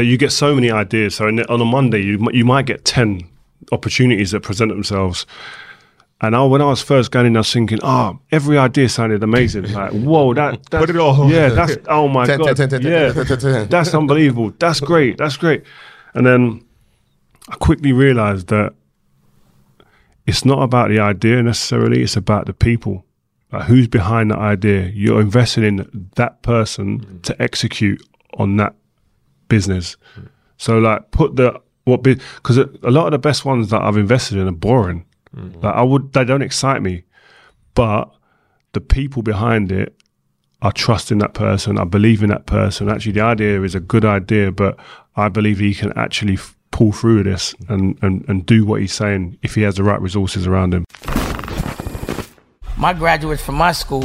That you get so many ideas. So in, on a Monday, you you might get ten opportunities that present themselves. And I, when I was first going in, I was thinking, oh, every idea sounded amazing. Like, whoa, that that's, Put it all. Yeah, that's oh my Ten, god, ten, ten, ten, yeah, that's unbelievable. That's great. That's great. And then I quickly realized that it's not about the idea necessarily. It's about the people. Like who's behind that idea? You're investing in that person mm. to execute on that business. So like put the what because a lot of the best ones that I've invested in are boring. Mm. Like I would they don't excite me, but the people behind it I trust in that person. I believe in that person. Actually, the idea is a good idea, but I believe he can actually f- pull through this and, and, and do what he's saying if he has the right resources around him. My graduates from my school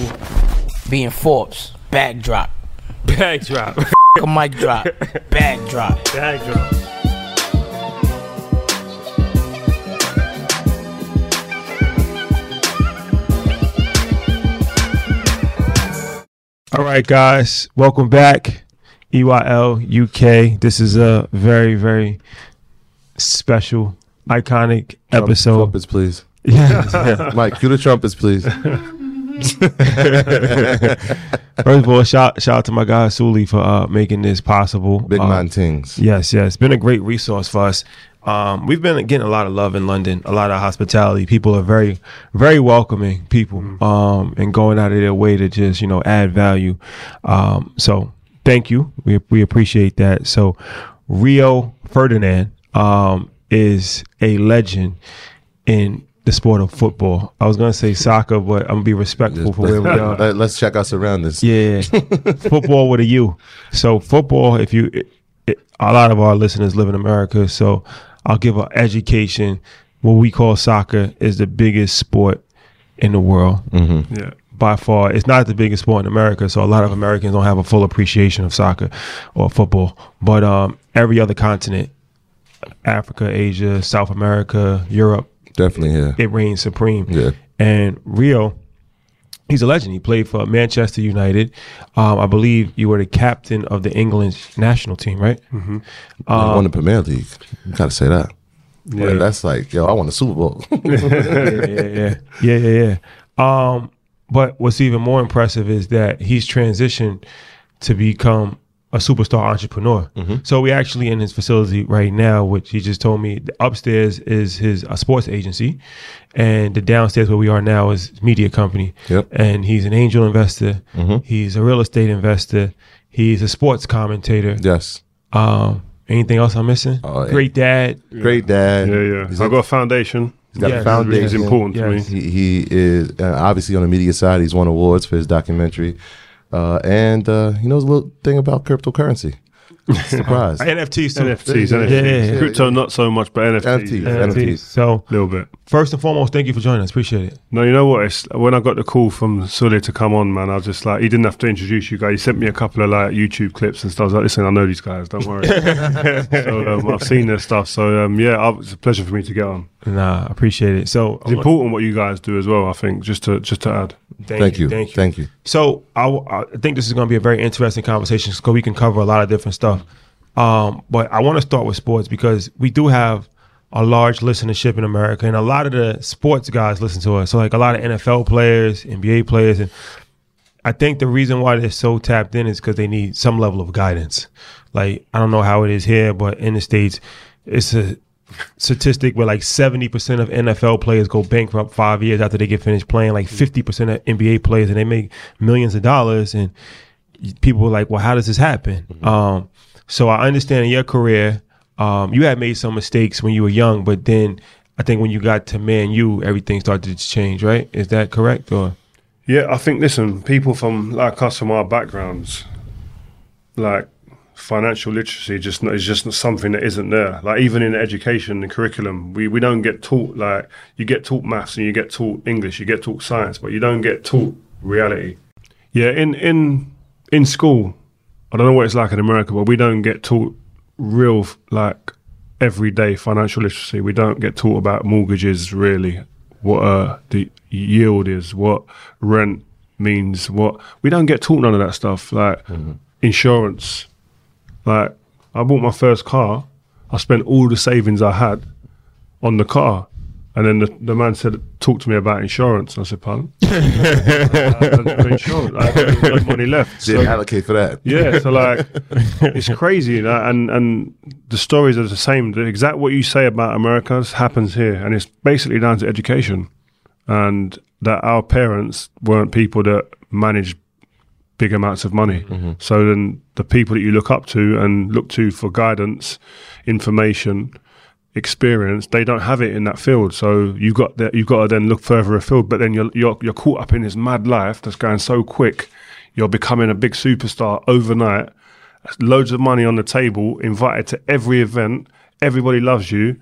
being Forbes, backdrop. drop, Bag drop. A mic drop, bag drop. Bag drop. All right, guys, welcome back. E EYL UK. This is a very, very special, iconic Trump- episode. Trumpets, please. Yeah, yeah. Mike, cue the trumpets, please. First of all, shout shout out to my guy Suli for uh, making this possible. Big Uh, man things. Yes, yes. It's been a great resource for us. Um, we've been getting a lot of love in London, a lot of hospitality. People are very, very welcoming people, um, and going out of their way to just, you know, add value. Um, so thank you. We, we appreciate that. So Rio Ferdinand, um, is a legend in the sport of football. I was going to say soccer, but I'm going to be respectful for where we are. Let, us check our surroundings. Yeah, football with a U. So football, if you, it, it- a lot of our listeners live in America, so I'll give an education. What we call soccer is the biggest sport in the world Yeah. by far. It's not the biggest sport in America, so a lot of Americans don't have a full appreciation of soccer or football. But um, every other continent, Africa, Asia, South America, Europe, Definitely here. it reigns supreme. Yeah. And Rio, he's a legend. He played for Manchester United. Um, I believe you were the captain of the England national team, right? He won the Premier League. You gotta say that. Yeah. That's like, yo, I won the Super Bowl. yeah, yeah, yeah, yeah, yeah, yeah. Um, but what's even more impressive is that he's transitioned to become a superstar entrepreneur. So we actually in his facility right now, which he just told me, the upstairs is his a sports agency, and the downstairs where we are now is media company. Yep. And he's an angel investor. He's a real estate investor. He's a sports commentator. yes. Um, anything else I'm missing? Oh. Great dad. Great dad. Yeah, yeah. He's I've got a foundation. He's got Yeah, a It's foundation. important to me. He, he is uh, obviously on the media side. He's won awards for his documentary. Uh, and uh, he knows a little thing about cryptocurrency. Surprise. NFTs. NFTs, NFTs. yeah, yeah, yeah. Crypto, not so much, but NFTs. NFTs. yeah. NFTs. So A little bit. First and foremost, thank you for joining us. Appreciate it. No, you know what? It's, when I got the call from Sully to come on, man, I was just like, he didn't have to introduce you guys. He sent me a couple of like YouTube clips and stuff. I was like, listen, I know these guys. Don't worry. so um, I've seen their stuff. So um, yeah, I, it's a pleasure for me to get on. Nah, I appreciate it. So It's important what you guys do as well. I think just to just to add. Thank you. Thank you. Thank you. So I, I think this is going to be a very interesting conversation because we can cover a lot of different stuff. Um, but I want to start with sports because we do have a large listenership in America, and a lot of the sports guys listen to us. So like a lot of NFL players, NBA players, and I think the reason why they're so tapped in is because they need some level of guidance. Like I don't know how it is here, but in the states, it's a statistic where like 70% of NFL players go bankrupt five years after they get finished playing, like 50% of NBA players, and they make millions of dollars. And people are like, well, how does this happen? Um, so I understand in your career, um, you had made some mistakes when you were young, but then I think when you got to Man U, everything started to change, right? Is that correct? Or Yeah, I think listen, people from like us from our backgrounds, like financial literacy just is just not something that isn't there. Like even in education and curriculum, we, we don't get taught like you get taught maths and you get taught English, you get taught science, but you don't get taught reality. Yeah, in in in school, I don't know what it's like in America, but we don't get taught real like everyday financial literacy. We don't get taught about mortgages really, what uh, the yield is, what rent means, what we don't get taught none of that stuff. Like insurance, like I bought my first car, I spent all the savings I had on the car. And then the, the man said, "Talk to me about insurance." And I said, "Pardon?" Uh, insurance. I had no money left. Didn't So- allocate for that. yeah, so like it's crazy, you know, and and the stories are the same. The exact what you say about America happens here, and it's basically down to education, and that our parents weren't people that managed big amounts of money. So then the people that you look up to and look to for guidance, information, experience, they don't have it in that field. So you've got that you've got to then look further afield. But then you're you're you're caught up in this mad life that's going so quick. You're becoming a big superstar overnight. Loads of money on the table, invited to every event. Everybody loves you,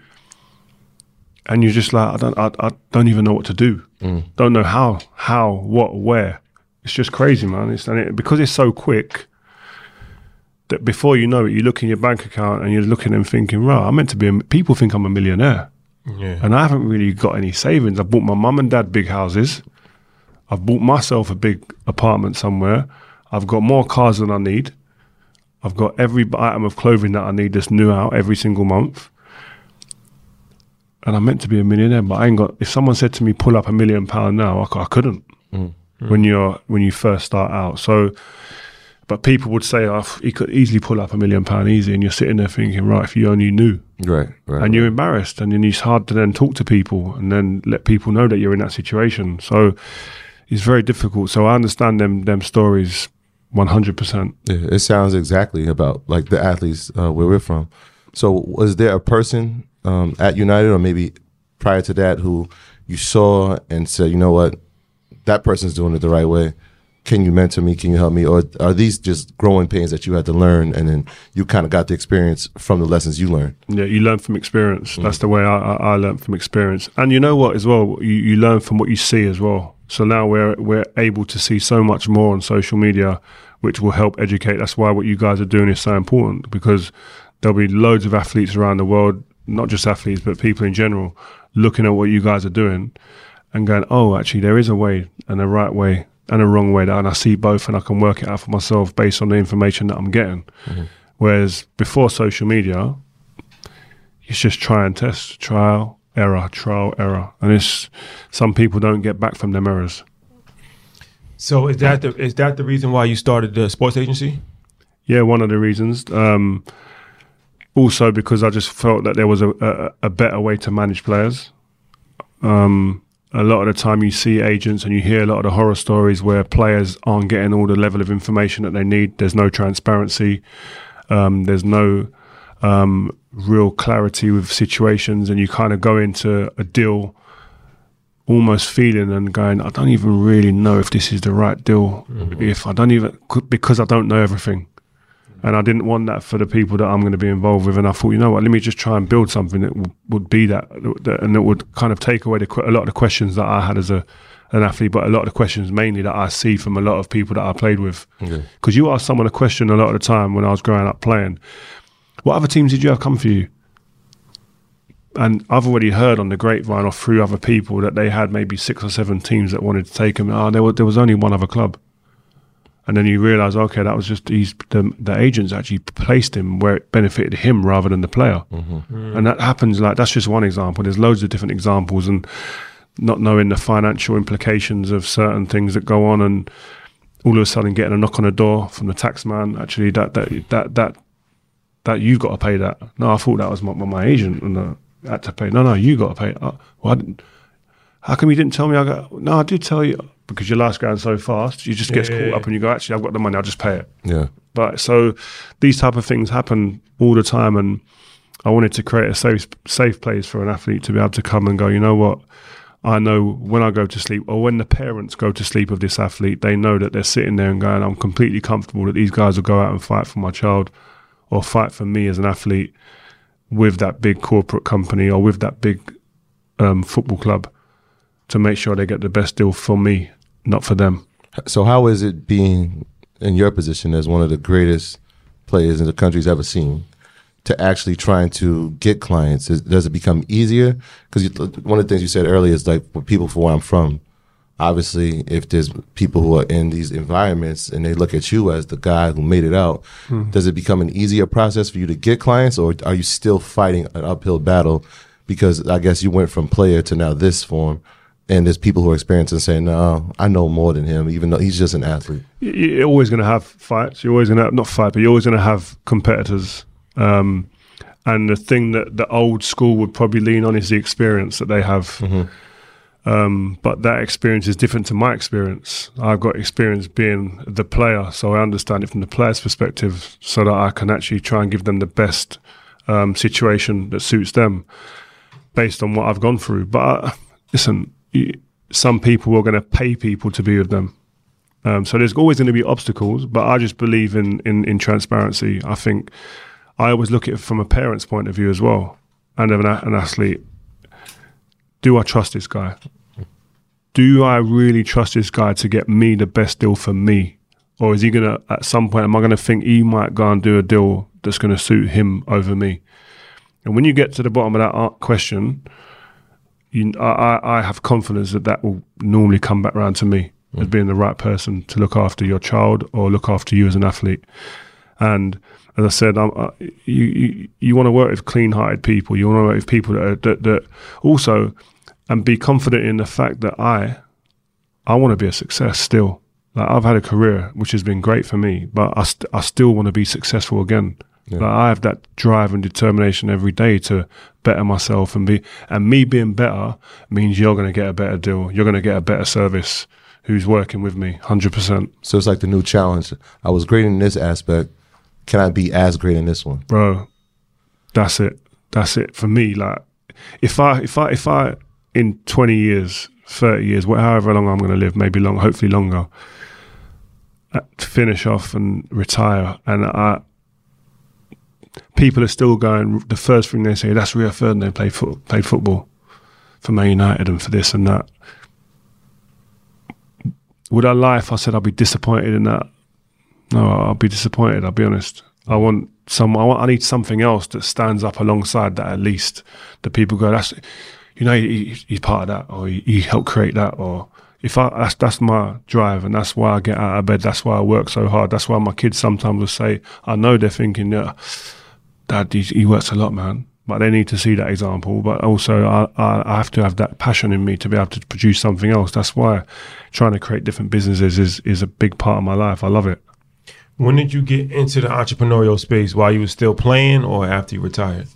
and you're just like, I don't, I, I don't even know what to do. Mm. Don't know how, how, what, where. It's just crazy, man. It's and it, because it's so quick that before you know it, you look in your bank account and you're looking and thinking, right, I'm meant to be. A, people think I'm a millionaire, Yeah. and I haven't really got any savings. I bought my mum and dad big houses. I've bought myself a big apartment somewhere. I've got more cars than I need. I've got every item of clothing that I need that's new out every single month. And I'm meant to be a millionaire, but I ain't got. If someone said to me, "Pull up a million pound now," I couldn't. Mm. Mm. When you're when you first start out, so. But people would say, oh, he could easily pull up a million pound easy," and you're sitting there thinking, "Right, if you only knew." Right, right. and you're embarrassed, and then it's hard to then talk to people and then let people know that you're in that situation. So it's very difficult. So I understand them them stories one hundred percent. Yeah, it sounds exactly about like the athletes uh, where we're from. So, was there a person um, at United, or maybe prior to that, who you saw and said, you know what, that person's doing it the right way? Can you mentor me? Can you help me? Or are these just growing pains that you had to learn, and then you kind of got the experience from the lessons you learned? Yeah, you learn from experience. Mm-hmm. That's the way I, I, I learned from experience. And you know what, as well, you, you learn from what you see as well. So now we're we're able to see so much more on social media, which will help educate. That's why what you guys are doing is so important because there'll be loads of athletes around the world, not just athletes but people in general, looking at what you guys are doing and going, oh, actually, there is a way and a right way and a wrong way, and I see both, and I can work it out for myself based on the information that I'm getting. Whereas before social media, it's just try and test, trial, error, trial, error, and it's some people don't get back from them errors. So is that the is that the reason why you started the sports agency? Yeah, one of the reasons. Um, also, because I just felt that there was a, a, a better way to manage players. Um, a lot of the time, you see agents and you hear a lot of the horror stories where players aren't getting all the level of information that they need. There's no transparency. Um, there's no um, real clarity with situations, and you kind of go into a deal almost feeling and going, I don't even really know if this is the right deal. If I don't even because I don't know everything, and I didn't want that for the people that I'm going to be involved with. And I thought, you know what, let me just try and build something that w- would be that, that, and that would kind of take away the, a lot of the questions that I had as a an athlete, but a lot of the questions mainly that I see from a lot of people that I played with. Because you ask someone a question a lot of the time when I was growing up playing, what other teams did you have come for you? And I've already heard on the grapevine or through other people that they had maybe six or seven teams that wanted to take him. Oh, ah, there was, there was only one other club. And then you realise, okay, that was just he's the the agents actually placed him where it benefited him rather than the player, mm-hmm. mm. and that happens. Like that's just one example. There's loads of different examples, and not knowing the financial implications of certain things that go on, and all of a sudden getting a knock on the door from the tax man. Actually, that that that that that you've got to pay that. No, I thought that was my, my agent, and uh, I had to pay. No, no, you got to pay. Oh, well, I didn't. How come you didn't tell me? I go. No, I did tell you because your life's going so fast. You just get Yeah, caught yeah, up, and you go. Actually, I've got the money. I'll just pay it. Yeah. But so these type of things happen all the time, and I wanted to create a safe safe place for an athlete to be able to come and go. You know what? I know when I go to sleep, or when the parents go to sleep of this athlete, they know that they're sitting there and going, "I'm completely comfortable that these guys will go out and fight for my child, or fight for me as an athlete with that big corporate company or with that big um, football club to make sure they get the best deal for me, not for them. So how is it being in your position as one of the greatest players in the country's ever seen to actually trying to get clients? Is, does it become easier? Because one of the things you said earlier is like for people from where I'm from. Obviously, if there's people who are in these environments and they look at you as the guy who made it out, hmm. does it become an easier process for you to get clients, or are you still fighting an uphill battle? Because I guess you went from player to now this form, and there's people who are experiencing saying, "No, I know more than him, even though he's just an athlete." You're always going to have fights. You're always going to not fight, but you're always going to have competitors. Um, and the thing that the old school would probably lean on is the experience that they have. Um, but that experience is different to my experience. I've got experience being the player, so I understand it from the player's perspective, so that I can actually try and give them the best um, situation that suits them based on what I've gone through. But uh, listen, some people are going to pay people to be with them. Um, so there's always going to be obstacles, but I just believe in, in in transparency. I think I always look at it from a parent's point of view as well, and of an, an athlete. Do I trust this guy? Do I really trust this guy to get me the best deal for me, or is he gonna at some point? Am I gonna think he might go and do a deal that's gonna suit him over me? And when you get to the bottom of that uh, question, you, I, I- I have confidence that that will normally come back around to me as being the right person to look after your child or look after you as an athlete. And as I said, I'm, uh, you you, you want to work with clean-hearted people. You want to work with people that, are, that that also and be confident in the fact that I I want to be a success still. Like I've had a career which has been great for me, but I, st- I still want to be successful again. Like I have that drive and determination every day to better myself and be and me being better means you're going to get a better deal. You're going to get a better service. Who's working with me? Hundred percent, So it's like the new challenge. I was great in this aspect. Can I be as great in this one? bro. That's it. That's it for me. Like if I if I if I in twenty years, thirty years, however long I'm going to live, maybe long, hopefully longer, uh, to finish off and retire, and I. People are still going. The first thing they say, "That's Rio Ferdinand played foot, played football for Man United and for this and that." Would I lie if I said I'd be disappointed in that? No, I'll be disappointed. I'll be honest. I want some. I want. I need something else that stands up alongside that. At least the people go. That's you know he, he's part of that, or he, he helped create that, or if I that's that's my drive, and that's why I get out of bed. That's why I work so hard. That's why my kids sometimes will say, I know they're thinking, yeah, Dad, he, he works a lot, man. But they need to see that example. But also, I, I, I have to have that passion in me to be able to produce something else. That's why trying to create different businesses is is a big part of my life. I love it. When did you get into the entrepreneurial space? While you were still playing, or after you retired?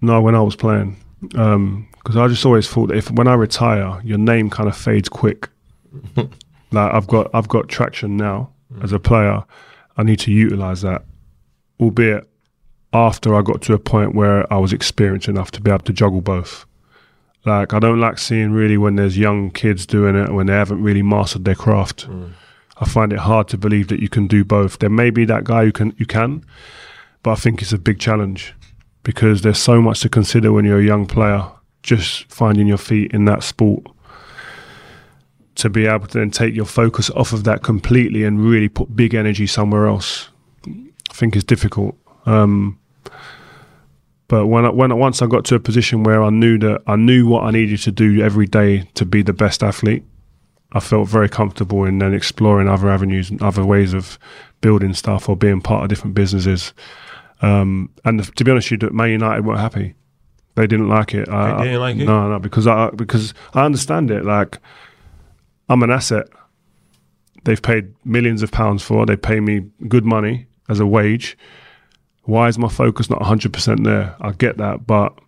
No, when I was playing, um, because I just always thought that if when I retire, your name kind of fades quick. like I've got, I've got traction now as a player. I need to utilize that, albeit after I got to a point where I was experienced enough to be able to juggle both. Like I don't like seeing really when there's young kids doing it when they haven't really mastered their craft. I find it hard to believe that you can do both. There may be that guy who can, you can, but I think it's a big challenge because there's so much to consider when you're a young player. Just finding your feet in that sport to be able to then take your focus off of that completely and really put big energy somewhere else. I think is difficult. Um, but when I, when I, once I got to a position where I knew that I knew what I needed to do every day to be the best athlete, I felt very comfortable in then exploring other avenues and other ways of building stuff or being part of different businesses. Um, and to be honest, with you, Man United weren't happy. They didn't like it. I, They didn't like it? No, no, because I because I understand it. Like I'm an asset. They've paid millions of pounds for. They pay me good money as a wage. Why is my focus not 100% there? I get that, but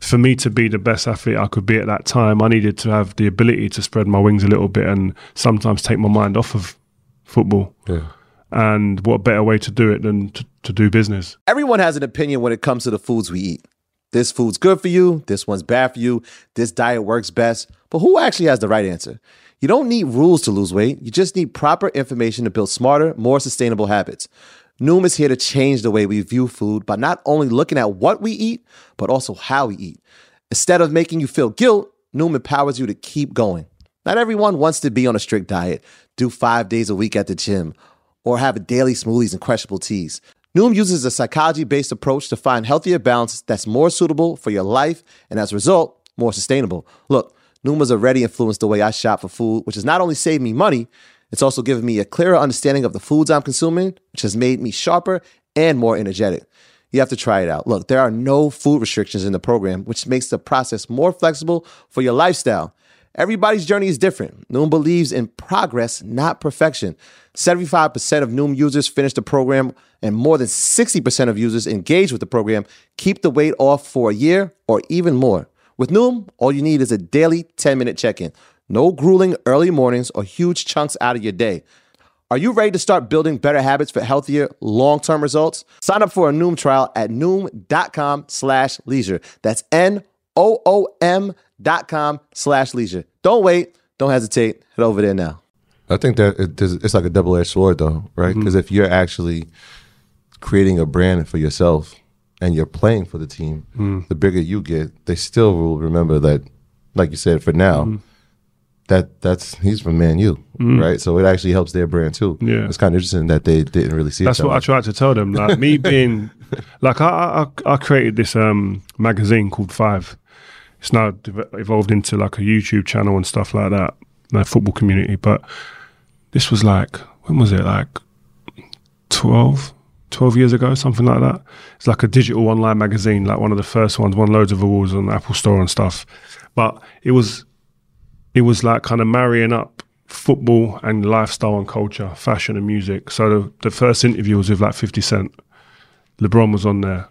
for me to be the best athlete I could be at that time, I needed to have the ability to spread my wings a little bit and sometimes take my mind off of football. Yeah. And what better way to do it than to, to do business? Everyone has an opinion when it comes to the foods we eat. This food's good for you, this one's bad for you, this diet works best. But who actually has the right answer? You don't need rules to lose weight, you just need proper information to build smarter, more sustainable habits. Noom is here to change the way we view food by not only looking at what we eat, but also how we eat. Instead of making you feel guilt, Noom empowers you to keep going. Not everyone wants to be on a strict diet, do five days a week at the gym, or have daily smoothies and crushable teas. Noom uses a psychology based approach to find healthier balance that's more suitable for your life and as a result, more sustainable. Look, Noom has already influenced the way I shop for food, which has not only saved me money, it's also given me a clearer understanding of the foods I'm consuming, which has made me sharper and more energetic. You have to try it out. Look, there are no food restrictions in the program, which makes the process more flexible for your lifestyle. Everybody's journey is different. Noom believes in progress, not perfection. 75% of Noom users finish the program, and more than 60% of users engage with the program keep the weight off for a year or even more. With Noom, all you need is a daily 10 minute check in. No grueling early mornings or huge chunks out of your day. Are you ready to start building better habits for healthier, long-term results? Sign up for a Noom trial at Noom.com slash leisure. That's N-O-O-M dot com slash leisure. Don't wait. Don't hesitate. Head over there now. I think that it, it's like a double edged sword, though, right? Mm-hmm. Because if you're actually creating a brand for yourself and you're playing for the team, Mm. the bigger you get, they still will remember that, like you said, for now, Mm-hmm. That that's he's from Man U, right? So it actually helps their brand too. Mm. Yeah. it's kind of interesting that they didn't really see. That's what I tried to tell them. Like me being, like I, I, I created this um, magazine called Five. It's now evolved into like a YouTube channel and stuff like that, the football community. But this was like, when was it? Like 12, 12 years ago, something like that. It's like a digital online magazine, like one of the first ones, won loads of awards on the Apple Store and stuff. But it was, it was like kind of marrying up football and lifestyle and culture, fashion and music. So the, the first interview was with like 50 Cent. LeBron was on there.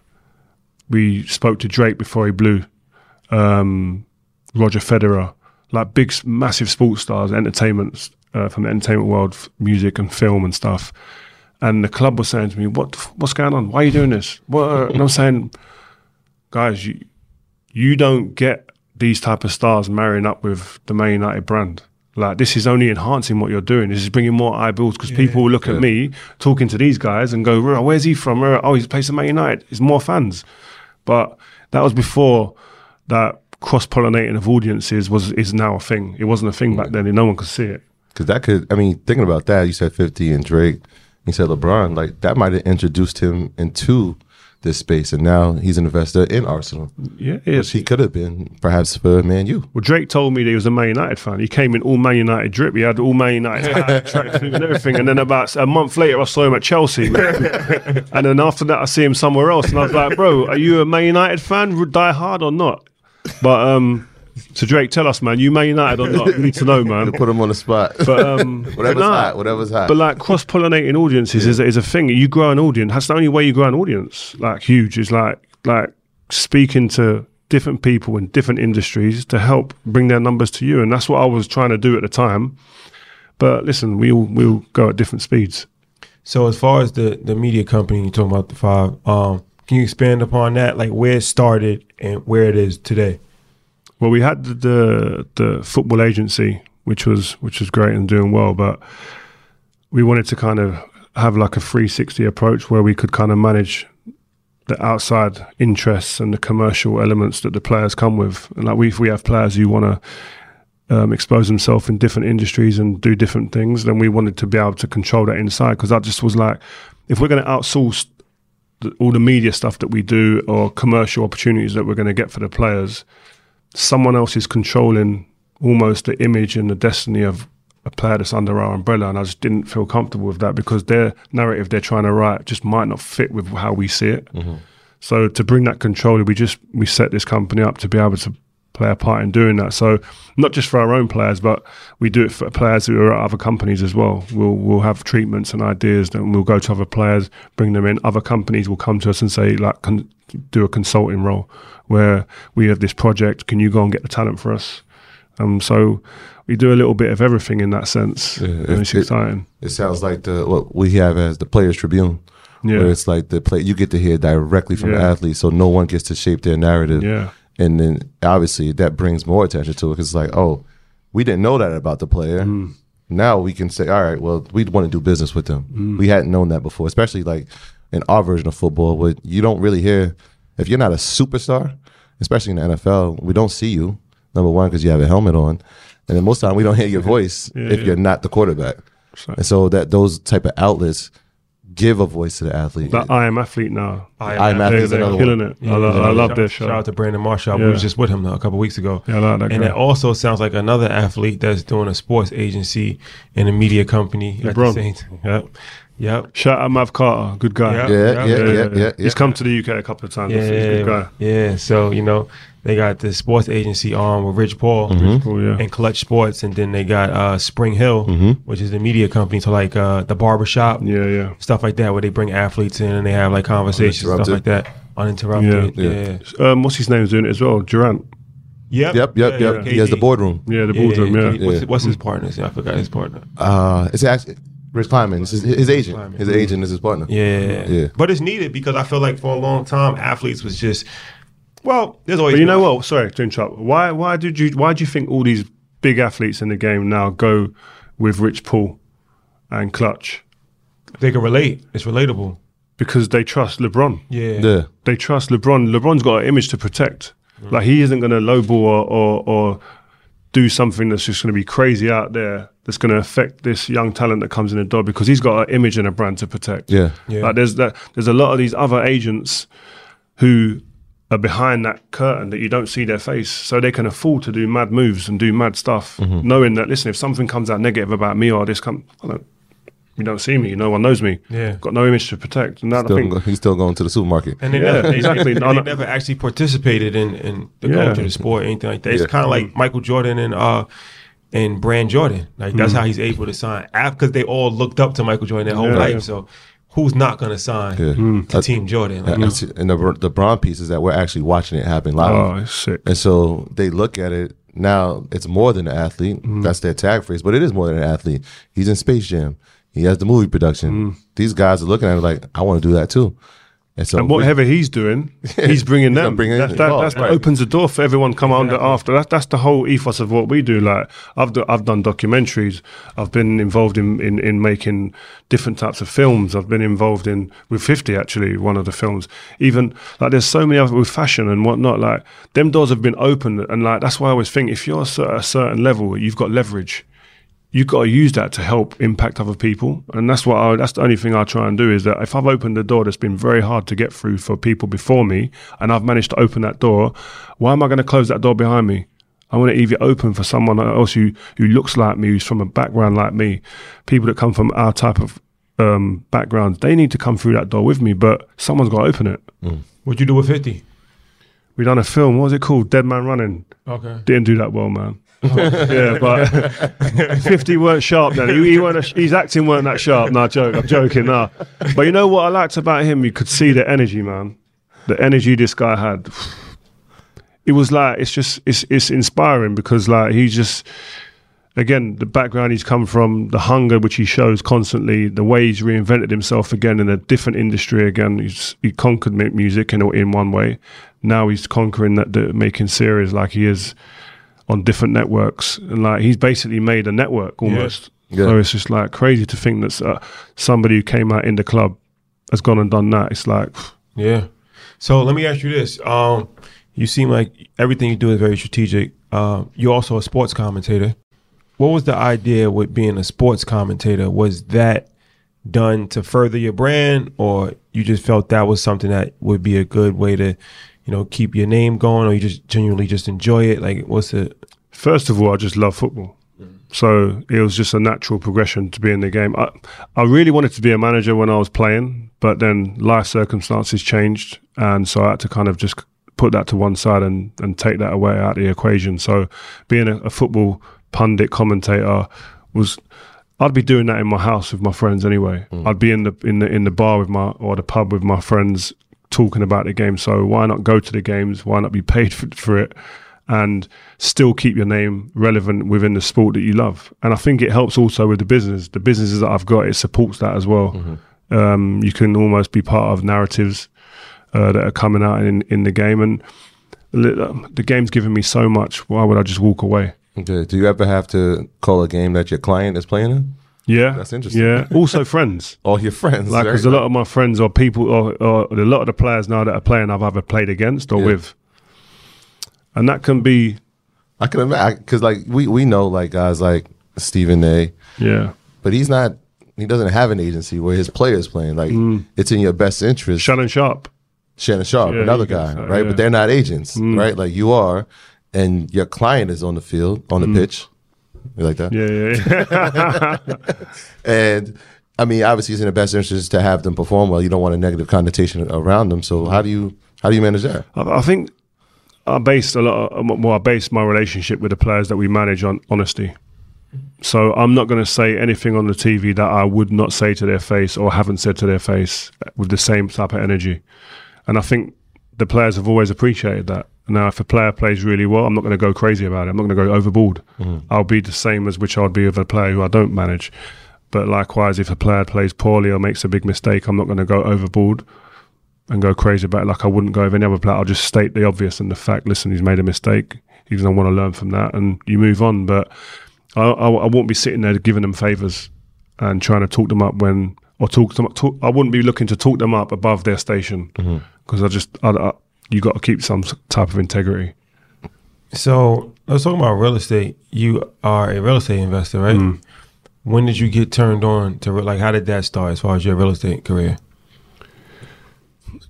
We spoke to Drake before he blew. Um, Roger Federer, like big, massive sports stars, entertainment uh, from the entertainment world, music and film and stuff. And the club was saying to me, "What? What's going on? Why are you doing this?" What? And I'm saying, guys, you you don't get these type of stars marrying up with the Man United brand. Like this is only enhancing what you're doing. This is bringing more eyeballs because people will look at me talking to these guys and go, "Where's he from? Oh, he's plays for Man United. It's more fans." But that was before that cross pollinating of audiences was is now a thing. It wasn't a thing back then, and no one could see it. Because that could, I mean, thinking about that, you said 50 and Drake, you said LeBron, like that might have introduced him into this space. And now he's an investor in Arsenal. Yeah, it Which he could have been perhaps for Man U. Well, Drake told me that he was a Man United fan. He came in all Man United drip. He had all Man United hat, tracksuit and everything. And then about a month later, I saw him at Chelsea. and then after that, I see him somewhere else. And I was like, bro, are you a Man United fan? Die hard or not? But um, so Drake, tell us, man, you Man United or not? We need to know, man. Put them on the spot. But um, whatever's but nah. hot, whatever's hot. But like cross pollinating audiences is, is a thing. You grow an audience. That's the only way you grow an audience. Like huge is like like speaking to different people in different industries to help bring their numbers to you. And that's what I was trying to do at the time. But listen, we all we all go at different speeds. So as far as the the media company you're talking about the five, um, can you expand upon that? Like where it started and where it is today? Well, we had the, the football agency, which was which was great and doing well, but we wanted to kind of have like a 360 approach where we could kind of manage the outside interests and the commercial elements that the players come with. And like we, if we have players who want to um, expose themselves in different industries and do different things, then we wanted to be able to control that inside. Because that just was like, if we're going to outsource the, all the media stuff that we do or commercial opportunities that we're going to get for the players, someone else is controlling almost the image and the destiny of a player that's under our umbrella. And I just didn't feel comfortable with that because their narrative they're trying to write just might not fit with how we see it. Mm-hmm. So to bring that control, we just we set this company up to be able to play a part in doing that. So not just for our own players, but we do it for players who are at other companies as well. We'll we'll have treatments and ideas, and we'll go to other players, bring them in. Other companies will come to us and say, like, con- do a consulting role where we have this project. Can you go and get the talent for us? Um, so we do a little bit of everything in that sense. and it- it's exciting. It sounds like the what we have as the Players Tribune, Yeah. where it's like the play you get to hear directly from the Yeah. athletes, so no one gets to shape their narrative. Yeah. and then obviously that brings more attention to it because it's like, oh, we didn't know that about the player, Mm. now we can say, all right, well, we want to do business with them. We hadn't known that before, especially like in our version of football, where you don't really hear if you're not a superstar, especially in the NFL, we don't see you. Number one, because you have a helmet on, and then most of the time we don't hear your voice if you're not the quarterback. And so that those type of outlets give a voice to the athlete. That I am athlete now. I am They, athlete is they're killing one. it. I, lo- I love this. show. Shout out to Brandon Marshall. We was just with him though, a couple weeks ago. Yeah, I like that And guy. it also sounds like another athlete that's doing a sports agency and a media company. at the LeBron. same time. Yep. Yep. Shout out Mav Carter, good guy. Yeah. yeah, yeah, yeah, yeah, yeah, He's come to the UK a couple of times. He's a good Yeah, guy. yeah. So you know they got the sports agency on with Rich Paul Cool, yeah. and Clutch Sports, and then they got uh, Spring Hill, which is the media company to like uh, the barbershop, Yeah, yeah. stuff like that, where they bring athletes in and they have like conversations, stuff like that, uninterrupted. Yeah. Yeah. Um, what's his name's doing it as well? Durant. Yep. Yep, yep, Yeah, yep. yeah. He has the boardroom. Yeah, the boardroom. Yeah, KD. What's, Yeah. what's his partner? Yeah, I forgot his partner. Uh, it's actually Rich Kleiman. His, his agent. Kleiman. His agent is his partner. Yeah. Yeah. But it's needed because I feel like for a long time athletes was just well, there's always But you know what? Sorry to interrupt. Why? Why did you? Why do you think all these big athletes in the game now go with Rich Paul and Clutch? They can relate. It's relatable. Because they trust LeBron. Yeah. Yeah. They trust LeBron. LeBron's got an image to protect. Mm. Like he isn't going to lowball or, or or do something that's just going to be crazy out there. That's going to affect this young talent that comes in the door because he's got an image and a brand to protect. Yeah. Yeah. Like there's that. There's a lot of these other agents who are behind that curtain that you don't see their face, so they can afford to do mad moves and do mad stuff, Mm-hmm. knowing that listen, if something comes out negative about me or this come, I don't, you don't see me, no one knows me. Yeah. got no image to protect, and that I think he's still going to the supermarket. And they Yeah, never, exactly. They, No, no. never actually participated in, in the Yeah. culture, the sport, anything like that. It's Yeah. kind of like Michael Jordan and uh and Brand Jordan. Like that's Mm. how he's able to sign because they all looked up to Michael Jordan their whole Yeah. life. So who's not going to sign Yeah. to Team Jordan? Like, And it's- and the the Bron piece is that we're actually watching it happen live. oh, it's sick. And so they look at it now. It's more than an athlete. Mm-hmm. That's their tag phrase, but it is more than an athlete. He's in Space Jam. He has the movie production. Mm-hmm. These guys are looking at it like, I want to do that too. And so And we- whatever he's doing, he's bringing He's them. bringing That's, that, involved, that's right. opens the door for everyone to come under after. That, that's the whole ethos of what we do. Like I've do, I've done documentaries. I've been involved in, in in making different types of films. I've been involved in with Fifty actually one of the films. Even like there's so many other with fashion and whatnot. Like them doors have been opened, and like that's why I always think if you're a a certain level, you've got leverage you've got to use that to help impact other people. And that's what I, that's the only thing I try and do is that if I've opened a door that's been very hard to get through for people before me, and I've managed to open that door, why am I going to close that door behind me? I want to leave it open for someone else who, who looks like me, who's from a background like me, people that come from our type of um, background. They need to come through that door with me, but someone's got to open it. What'd you do with Fifty? We done a film. What was it called? Dead Man Running. Okay. Didn't do that well, man. yeah, but fifty weren't sharp. Then he, he weren't. His acting weren't that sharp. No, joke. I'm joking. Nah. But you know what I liked about him? You could see the energy, man. The energy this guy had. It was like it's just it's it's inspiring because like he just again the background he's come from, the hunger which he shows constantly, the way he's reinvented himself again in a different industry again. He's he conquered music in in one way. Now he's conquering that the making series like he is on different networks, and like he's basically made a network almost. Yeah. So it's just like crazy to think that uh, somebody who came out in the club has gone and done that. It's like Yeah. So let me ask you this. Um, you seem like everything you do is very strategic. Uh, you're also a sports commentator. What was the idea with being a sports commentator? Was that done to further your brand, or you just felt that was something that would be a good way to, you know, keep your name going, or you just genuinely just enjoy it? Like, what's the First of all, I just love football. So it was just a natural progression to be in the game. I, I really wanted to be a manager when I was playing, but then life circumstances changed. And so I had to kind of just put that to one side and, and take that away out of the equation. So being a, a football pundit commentator was I'd be doing that in my house with my friends anyway. Mm. I'd be in the in the in the bar with my or the pub with my friends talking about the game. So why not go to the games? Why not be paid for, for it? and still keep your name relevant within the sport that you love. And I think it helps also with the business. The businesses that I've got, it supports that as well. Um, you can almost be part of narratives uh, that are coming out in, in the game. And the game's given me so much. Why would I just walk away? Okay. Do you ever have to call a game that your client is playing in? Yeah, That's interesting. Yeah, also friends. All oh, your friends. Like, because a lot of my friends or people, or, or a lot of the players now that are playing, I've either played against or Yeah. with, and that can be, I can imagine because like we we know like guys like Stephen A. yeah, but he's not. He doesn't have an agency where his players playing. Like mm. it's in your best interest. Shannon Sharpe. Shannon Sharpe, Yeah, another guy, say, right? yeah. But they're not agents, mm. right? Like you are, and your client is on the field, on the mm. pitch. You like that? Yeah, yeah, yeah. And I mean, obviously, it's in the best interest to have them perform well. You don't want a negative connotation around them. So how do you how do you manage that? I, I think I based a lot. Of, well, I based my relationship with the players that we manage on honesty. So I'm not going to say anything on the TV that I would not say to their face or haven't said to their face with the same type of energy. And I think the players have always appreciated that. Now, if a player plays really well, I'm not going to go crazy about it. I'm not going to go overboard. Mm. I'll be the same as which I'd be with a player who I don't manage. But likewise, if a player plays poorly or makes a big mistake, I'm not going to go overboard and go crazy about it like I wouldn't go with any other player. I'll just state the obvious and the fact, listen, he's made a mistake. He's going to want to learn from that and you move on. But I, I, I won't be sitting there giving them favours and trying to talk them up when, or talk them up. Talk, I wouldn't be looking to talk them up above their station mm-hmm. because I just, I, I, you got to keep some type of integrity. So let's talk about real estate. You are a real estate investor, right? Mm. When did you get turned on to like? How did that start as far as your real estate career?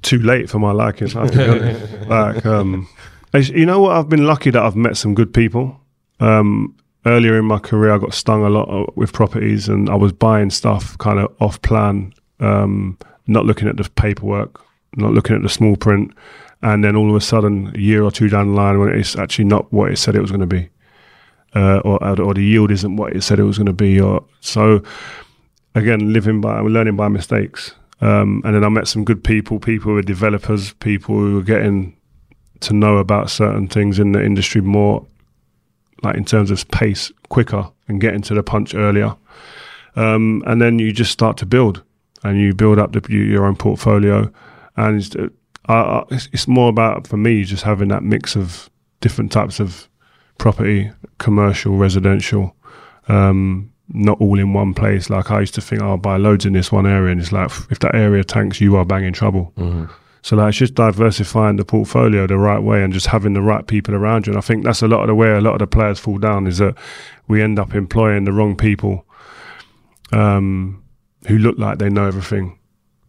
too late for my liking. I to like, um, you know what? I've been lucky that I've met some good people. Um, earlier in my career, I got stung a lot uh, with properties, and I was buying stuff kind of off plan, um, not looking at the paperwork, not looking at the small print, and then all of a sudden, a year or two down the line, when it's actually not what it said it was going to be, uh, or or the yield isn't what it said it was going to be, or so again, living by, learning by mistakes. Um, and then I met some good people, people who were developers, people who were getting to know about certain things in the industry more, like in terms of pace, quicker and getting to the punch earlier. Um, and then you just start to build and you build up the, your own portfolio. And it's, uh, it's, it's more about, for me, just having that mix of different types of property, commercial, residential, um, not all in one place. Like I used to think, oh, I'll buy loads in this one area, and it's like if that area tanks, you are banging trouble. So like it's just diversifying the portfolio the right way and just having the right people around you. And I think that's a lot of the way a lot of the players fall down is that we end up employing the wrong people um, who look like they know everything,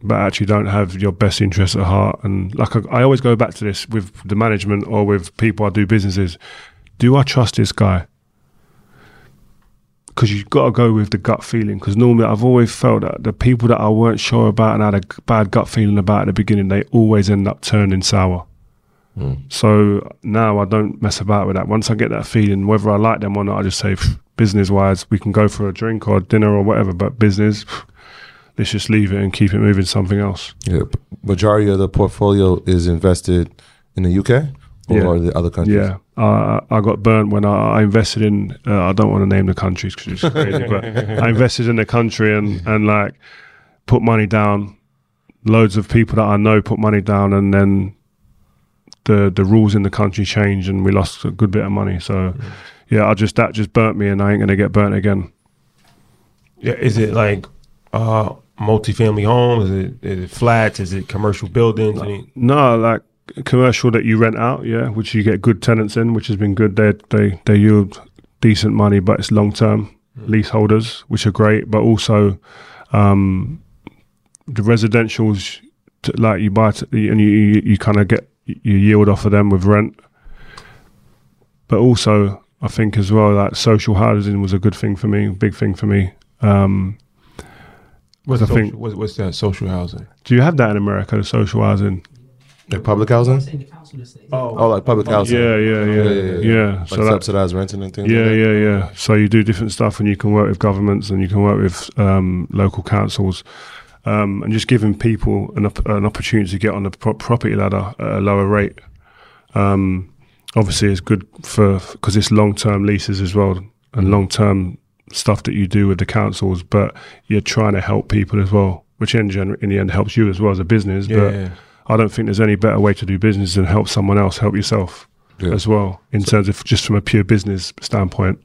but actually don't have your best interests at heart. And like I, I always go back to this with the management or with people I do businesses. Do I trust this guy? because you've got to go with the gut feeling. Because normally, I've always felt that the people that I weren't sure about and had a bad gut feeling about at the beginning, they always end up turning sour. Hmm. So now I don't mess about with that. Once I get that feeling, whether I like them or not, I just say, business wise, we can go for a drink or dinner or whatever, but business, let's just leave it and keep it moving something else. Yeah, majority of the portfolio is invested in the UK or Yeah. the other countries. Yeah, uh, I got burnt when I, I invested in. Uh, I don't want to name the countries because it's crazy, but I invested in the country and and like put money down. Loads of people that I know put money down, and then the the rules in the country changed, and we lost a good bit of money. So yeah, I just that just burnt me, and I ain't gonna get burnt again. Yeah, is it like uh multifamily homes? Is it, is it flats? Is it commercial buildings? Any- No, like commercial that you rent out, yeah, which you get good tenants in, which has been good. They they they yield decent money, but it's long term leaseholders, which are great. But also, um, the residentials, t- like you buy t- and you you, you kind of get you yield off of them with rent. But also, I think as well, like social housing was a good thing for me, big thing for me. Um, What's, I social, think- what's, what's that social housing? do you have that in America, the social housing? Like public housing? Oh, like public housing. Yeah, yeah, yeah, yeah. Like So that, subsidized renting and things. Yeah, like that? yeah, yeah. So you do different stuff, and you can work with governments, and you can work with um, local councils, um, and just giving people an, op- an opportunity to get on the pro- property ladder at a lower rate. Um, obviously, it's good for because it's long term leases as well, and long term stuff that you do with the councils. But you're trying to help people as well, which in, gen- in the end helps you as well as a business. Yeah, but yeah. I don't think there's any better way to do business than help someone else help yourself. Yeah. as well in terms of just from a pure business standpoint.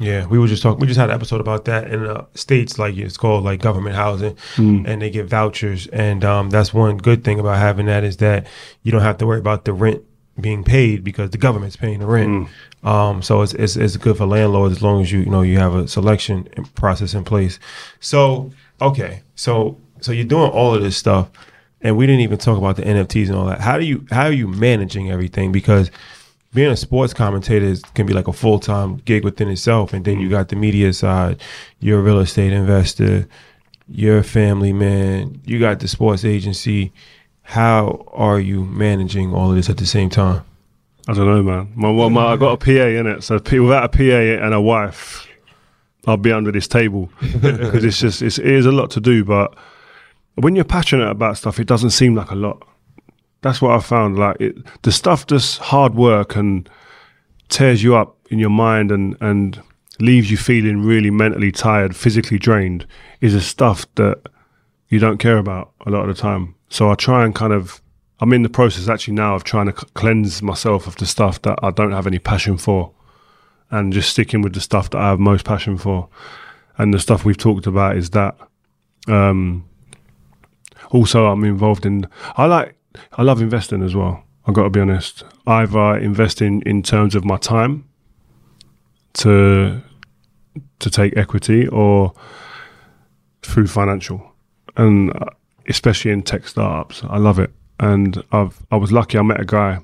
Yeah, we were just talking. We just had an episode about that in uh, states like it's called like government housing, and they get vouchers, and um, that's one good thing about having that is that you don't have to worry about the rent being paid because the government's paying the rent. Um, so it's, it's it's good for landlords as long as you you know you have a selection process in place. So okay, so so you're doing all of this stuff, and we didn't even talk about the NFTs and all that. How do you how are you managing everything? Because being a sports commentator is, can be like a full time gig within itself, and then you got the media side. You're a real estate investor. You're a family man. You got the sports agency. How are you managing all of this at the same time? I don't know, man. My, well, my, I got a PA in it, so without a PA and a wife, I'll be under this table because it's just it's, it is a lot to do. But when you're passionate about stuff, it doesn't seem like a lot. That's what I found. Like it, the stuff, just hard work and tears you up in your mind and and leaves you feeling really mentally tired, physically drained. Is the stuff that you don't care about a lot of the time. So I try and kind of, I'm in the process actually now of trying to cleanse myself of the stuff that I don't have any passion for and just sticking with the stuff that I have most passion for. And the stuff we've talked about is that. Um, also, I'm involved in, I like, I love investing as well. I've got to be honest. Either investing in terms of my time to to take equity or through financial and uh, especially in tech startups. I love it. And I've I was lucky. I met a guy,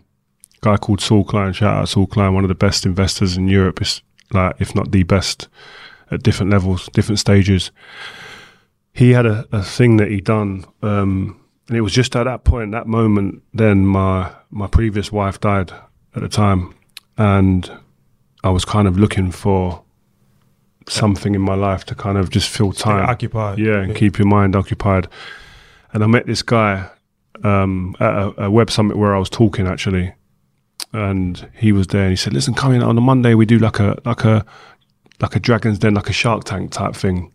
guy called Saul Klein. Shout out Saul Klein, one of the best investors in Europe. Is like if not the best at different levels, different stages. He had a, a thing that he done, um, and it was just at that point, that moment. Then my my previous wife died at the time, and I was kind of looking for something in my life to kind of just fill time occupied. yeah, and Yeah. keep your mind occupied. And I met this guy um, at a, a web summit where I was talking actually, and he was there. and He said, "Listen, come in on a Monday. We do like a like a like a Dragon's Den, like a Shark Tank type thing,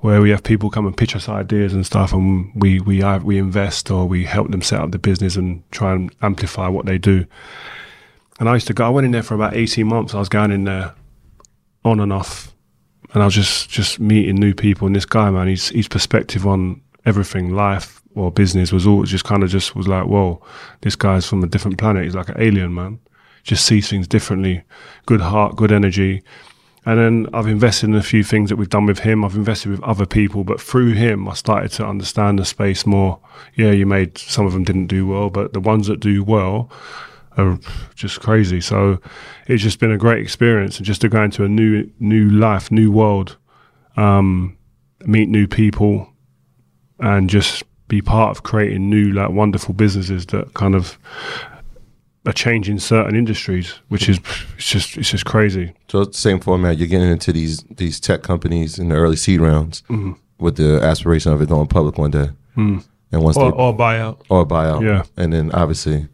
where we have people come and pitch us ideas and stuff, and we we we invest or we help them set up the business and try and amplify what they do." And I used to go. I went in there for about eighteen months. I was going in there on and off and I was just just meeting new people. And this guy, man, his his perspective on everything, life or business, was always just kind of just was like, whoa, this guy's from a different planet. He's like an alien, man. Just sees things differently. Good heart, good energy. And then I've invested in a few things that we've done with him. I've invested with other people, but through him, I started to understand the space more. Yeah, you made some of them didn't do well, but the ones that do well are just crazy. So it's just been a great experience, and just to go into a new new life, new world, um, meet new people, and just be part of creating new like wonderful businesses that kind of are changing certain industries, which is it's just it's just crazy. So it's the same format. You're getting into these these tech companies in the early seed rounds Mm-hmm. with the aspiration of it going public one day, and once Or, they or buyout. or buyout, Mm. Yeah. and then obviously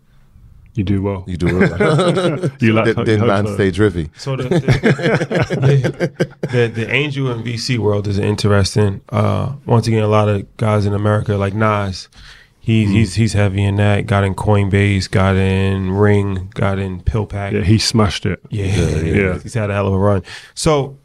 You do well. you do well. You like then you man hope non so. stage riffy. So the the, the the angel and VC world is interesting. Uh, once again, a lot of guys in America like Nas, he's he's he's heavy in that. Got in Coinbase, got in Ring, got in PillPack. Yeah, he smashed it. Yeah, yeah, yeah. He's had a hell of a run. So,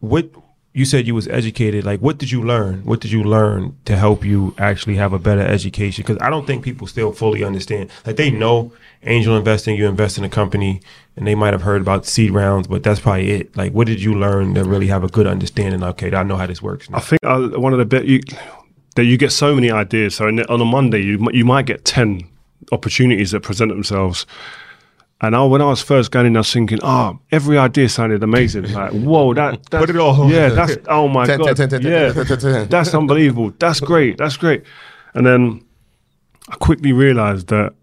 what you said you was educated. Like, what did you learn? What did you learn to help you actually have a better education? Because I don't think people still fully understand. Like, they know angel investing. You invest in a company, and they might have heard about seed rounds, but that's probably it. Like, what did you learn to really have a good understanding? Okay, I know how this works. Now. I think uh, one of the bit you that you get so many ideas. So on a Monday, you you might get ten opportunities that present themselves. And I, when I was first going in, I was thinking, oh, every idea sounded amazing. Like, whoa, that, that's, Put it all. Yeah, that's oh my god, yeah, that's unbelievable. That's great. That's great. And then I quickly realized that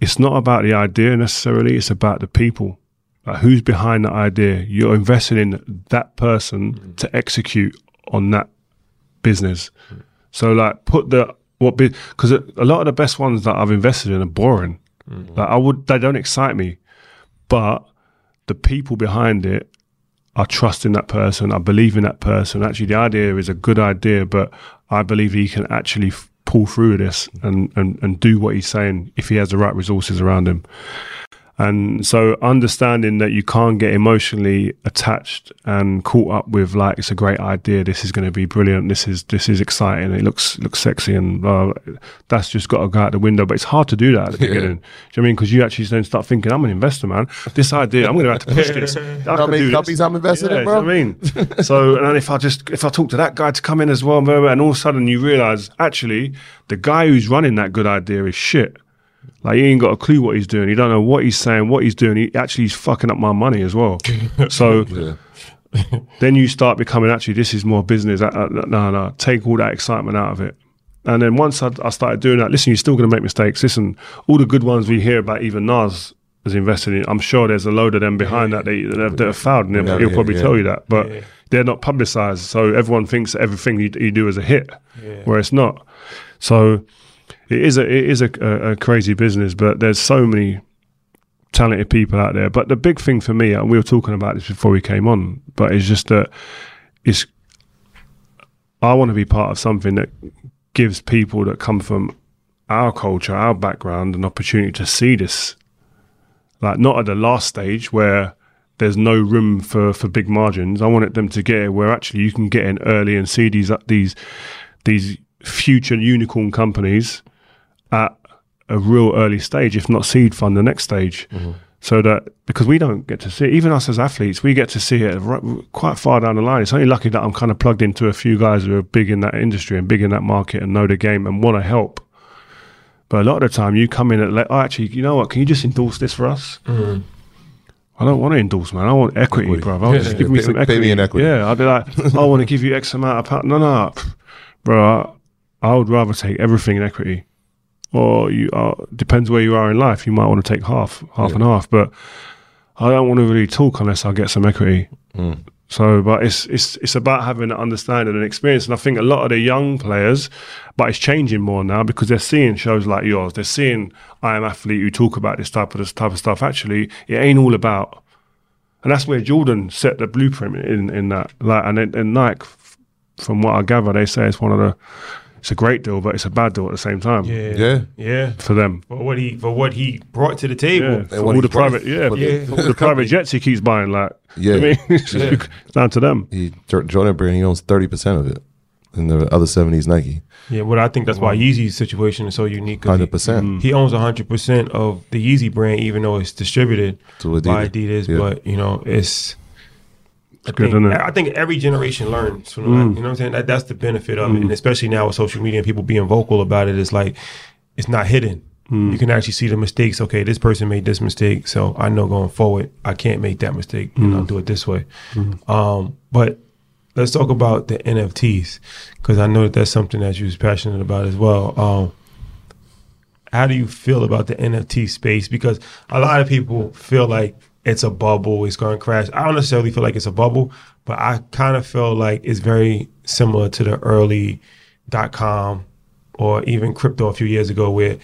it's not about the idea necessarily. It's about the people. Like who's behind the idea? You're investing in that person to execute on that business. So like put the what because a lot of the best ones that I've invested in are boring. Mm. Like I would they don't excite me, but the people behind it I trust in that person. I believe in that person. Actually, the idea is a good idea, but I believe he can actually f- pull through this and, and, and do what he's saying if he has the right resources around him. And so understanding that you can't get emotionally attached and caught up with like it's a great idea, this is going to be brilliant, this is this is exciting, it looks looks sexy, and uh, that's just got to go out the window. But it's hard to do that at the beginning. Do you know what I mean? Because you actually then start thinking, I'm an investor, man. This idea, I'm going to have to push this. I how can many do this. companies I'm invested in, Yeah, bro? you know what I mean? so, and then if I just if I talk to that guy to come in as well, and all of a sudden you realize actually the guy who's running that good idea is shit. Like he ain't got a clue what he's doing. He don't know what he's saying, what he's doing. He actually he's fucking up my money as well. So then you start becoming actually this is more business. Uh, uh, No, no, take all that excitement out of it. And then once I, I started doing that, listen, you're still going to make mistakes. Listen, all the good ones we hear about, even Nas has invested in. I'm sure there's a load of them behind that they, that, have, that have failed, and Yeah, he'll yeah, probably yeah. tell you that. But they're not publicized, so everyone thinks that everything you, you do is a hit, where it's not. So it is a it is a, a, a crazy business, but there's so many talented people out there. But the big thing for me, and we were talking about this before we came on, but it's just that it's I want to be part of something that gives people that come from our culture, our background, an opportunity to see this. Like not at the last stage where there's no room for, for big margins. I wanted them to get it where actually you can get in early and see these these these future unicorn companies at a real early stage, if not seed fund, the next stage. Mm-hmm. So that because we don't get to see it, even us as athletes, we get to see it right, quite far down the line. It's only lucky that I'm kind of plugged into a few guys who are big in that industry and big in that market and know the game and want to help. But a lot of the time, you come in at like, oh, actually, you know what? Can you just endorse this for us? Mm-hmm. I don't want to endorse, man. I want equity, Equity. bro. I'll just give me Pay- some pay equity. me in equity. Yeah, I'd be like, oh, I want to give you X amount of pounds. No, no, bro. I, I would rather take everything in equity. Or you uh, depends where you are in life. You might want to take half, half and half. But I don't want to really talk unless I get some equity. So, but it's it's it's about having an understanding and experience. And I think a lot of the young players, but it's changing more now because they're seeing shows like yours. They're seeing I Am Athlete who talk about this type of this type of stuff. Actually, it ain't all about, and that's where Jordan set the blueprint in in that. Like, and then- and Nike, from what I gather, they say it's one of the. It's a great deal, but it's a bad deal at the same time Yeah. Yeah. Yeah. for them. For what he for what he brought to the table. Yeah, for all the private, worth yeah, for the- for all the private jets he keeps buying. Like, Yeah. I mean, it's, it's down to them. He, Jor- Jordan Brand, he owns 30% of it. And the other 70 is Nike. Yeah, well, I think that's why Yeezy's situation is so unique. he- 100%. percent mm. He owns 100% of the Yeezy brand, even though it's distributed To by Adidas. Adidas. Yeah. But, you know, it's. I think? I think every generation learns from that. You know what I'm saying? That, that's the benefit of it. And especially now with social media and people being vocal about it, it's like, it's not hidden. You can actually see the mistakes. Okay, this person made this mistake. So I know going forward, I can't make that mistake and I'll do it this way. Um, but let's talk about the NFTs because I know that that's something that you was passionate about as well. Um, how do you feel about the NFT space? Because a lot of people feel like it's a bubble, it's going to crash. I don't necessarily feel like it's a bubble, but I kind of feel like it's very similar to the early dot com or even crypto a few years ago, where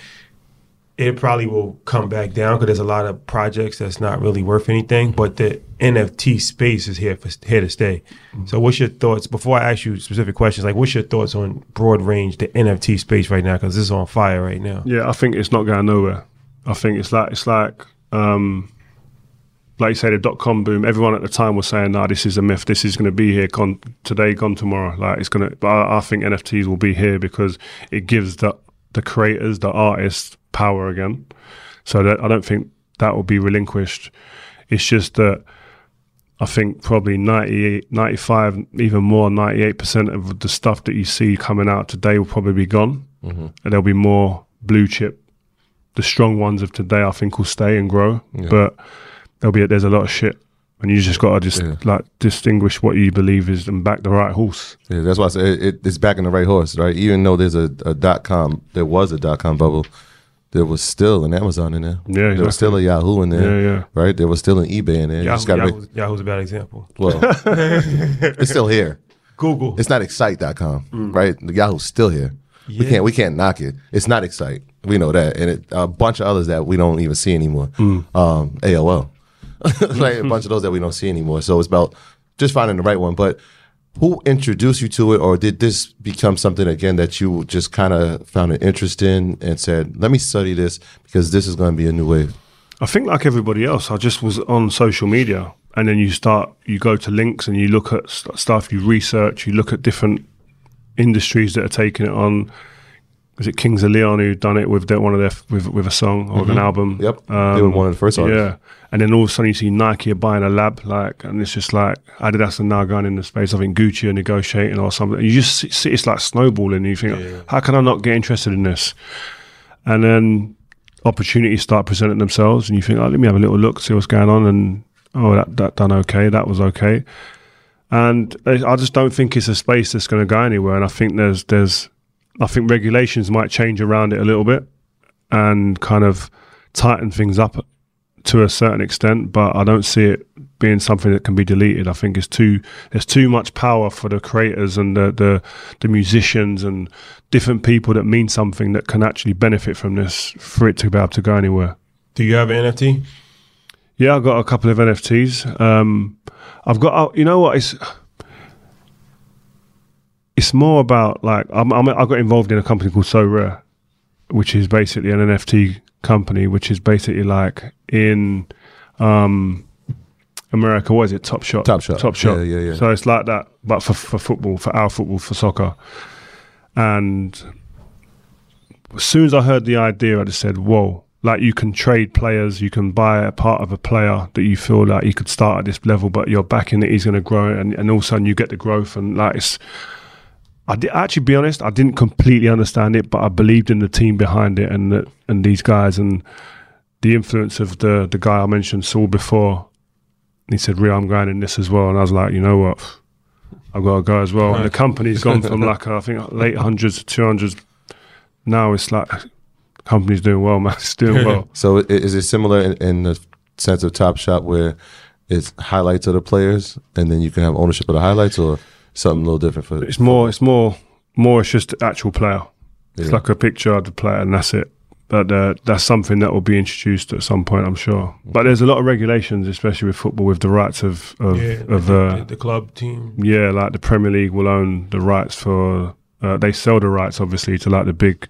it probably will come back down because there's a lot of projects that's not really worth anything. But the NFT space is here for here to stay. So, what's your thoughts? Before I ask you specific questions, like what's your thoughts on broad range the NFT space right now? Because this is on fire right now. Yeah, I think it's not going nowhere. I think it's like it's like um, like you say the dot com boom. Everyone at the time was saying, "Nah, this is a myth. This is going to be here gone today, gone tomorrow." Like it's gonna. But I, I think NFTs will be here because it gives the the creators, the artists, power again. So that I don't think that will be relinquished. It's just that I think probably 98, 95, even more, 98% of the stuff that you see coming out today will probably be gone. Mm-hmm. And there'll be more blue chip. The strong ones of today, I think, will stay and grow. But there'll be there's a lot of shit. And you just got to just Yeah. like distinguish what you believe is and back the right horse. Yeah, that's why I say it, it, it's backing the right horse, right? Even though there's a, a dot com, there was a dot com bubble, there was still an Amazon in there. Yeah, there was still a Yahoo in there. Yeah, yeah. Right, there was still an eBay in there. You just Yahoo, gotta Yahoo's, Yahoo's a bad example. well, it's still here. Google. It's not excite.com, right? Yahoo's still here. We can't we can't knock it. It's not excite. We know that, and it, a bunch of others that we don't even see anymore. Um, AOL, like a bunch of those that we don't see anymore. So it's about just finding the right one. But who introduced you to it, or did this become something again that you just kind of found an interest in and said, "Let me study this because this is going to be a new wave." I think like everybody else, I just was on social media, and then you start, you go to links and you look at st- stuff, you research, you look at different industries that are taking it on. Is it Kings of Leon who done it with their, one of their with with a song or with an mm-hmm. album? Yep. They were um, one of the first artists. Yeah, and then all of a sudden you see Nike are buying a lab, like, and it's just like Adidas are now going in the space. I think Gucci are negotiating or something. You just see- it's like snowballing. And you think, how can I not get interested in this? And then opportunities start presenting themselves, and you think, oh, let me have a little look, see what's going on, and oh, that that done okay, that was okay. And I I just don't think it's a space that's going to go anywhere. And I think there's there's I think regulations might change around it a little bit and kind of tighten things up to a certain extent, but I don't see it being something that can be deleted. I think it's too there's too much power for the creators and the the, the musicians and different people that mean something that can actually benefit from this for it to be able to go anywhere. Do you have an NFT? Yeah, I've got a couple of NFTs. Um, I've got, uh, you know what? It's it's more about like I'm, I'm, I got involved in a company called Sorare, which is basically an NFT company, which is basically like in um, America. What is it? Top Shot. Top Shot. Top Shot. Yeah, yeah, yeah. So it's like that, but for for football, for our football, for soccer, and as soon as I heard the idea, I just said, "Whoa!" Like you can trade players, you can buy a part of a player that you feel like you could start at this level, but you're backing that he's going to grow, and, and all of a sudden you get the growth, and like it's. I did, actually be honest, I didn't completely understand it, but I believed in the team behind it and the, and these guys and the influence of the the guy I mentioned Saul before. He said, "Real, I'm going in this as well," and I was like, "You know what? I've got to go as well." And the company's gone from like I think late hundreds to two hundreds. Now it's like company's doing well, man. It's doing well. So is it similar in, in the sense of Top Shot where it's highlights of the players and then you can have ownership of the highlights or something a little different for It's more. It's more. More. It's just the actual player. It's Yeah. like a picture of the player, and that's it. But uh, that's something that will be introduced at some point, I'm sure. But there's a lot of regulations, especially with football, with the rights of of, of the, uh, the club team. yeah, like the Premier League will own the rights for. Uh, they sell the rights, obviously, to like the big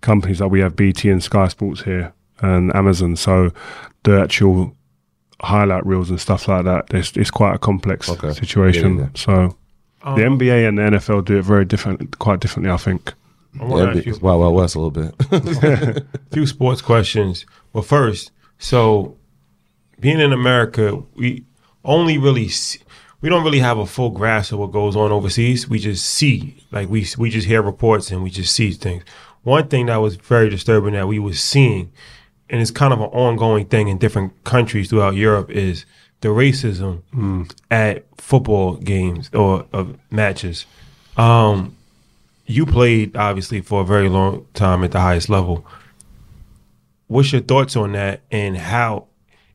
companies like we have BT and Sky Sports here and Amazon. So the actual highlight reels and stuff like that, it's, it's quite a complex Okay. situation. Yeah, yeah. So Um, the NBA and the NFL do it very different, quite differently, I think. I want to Yeah, ask you it's Wild Wild West a little bit. a few sports questions. Well, first, so being in America, we only really see, we don't really have a full grasp of what goes on overseas. We just see, like we we just hear reports and we just see things. One thing that was very disturbing that we was seeing, and it's kind of an ongoing thing in different countries throughout Europe, is the racism at football games or of matches. Um, you played obviously for a very long time at the highest level. What's your thoughts on that, and how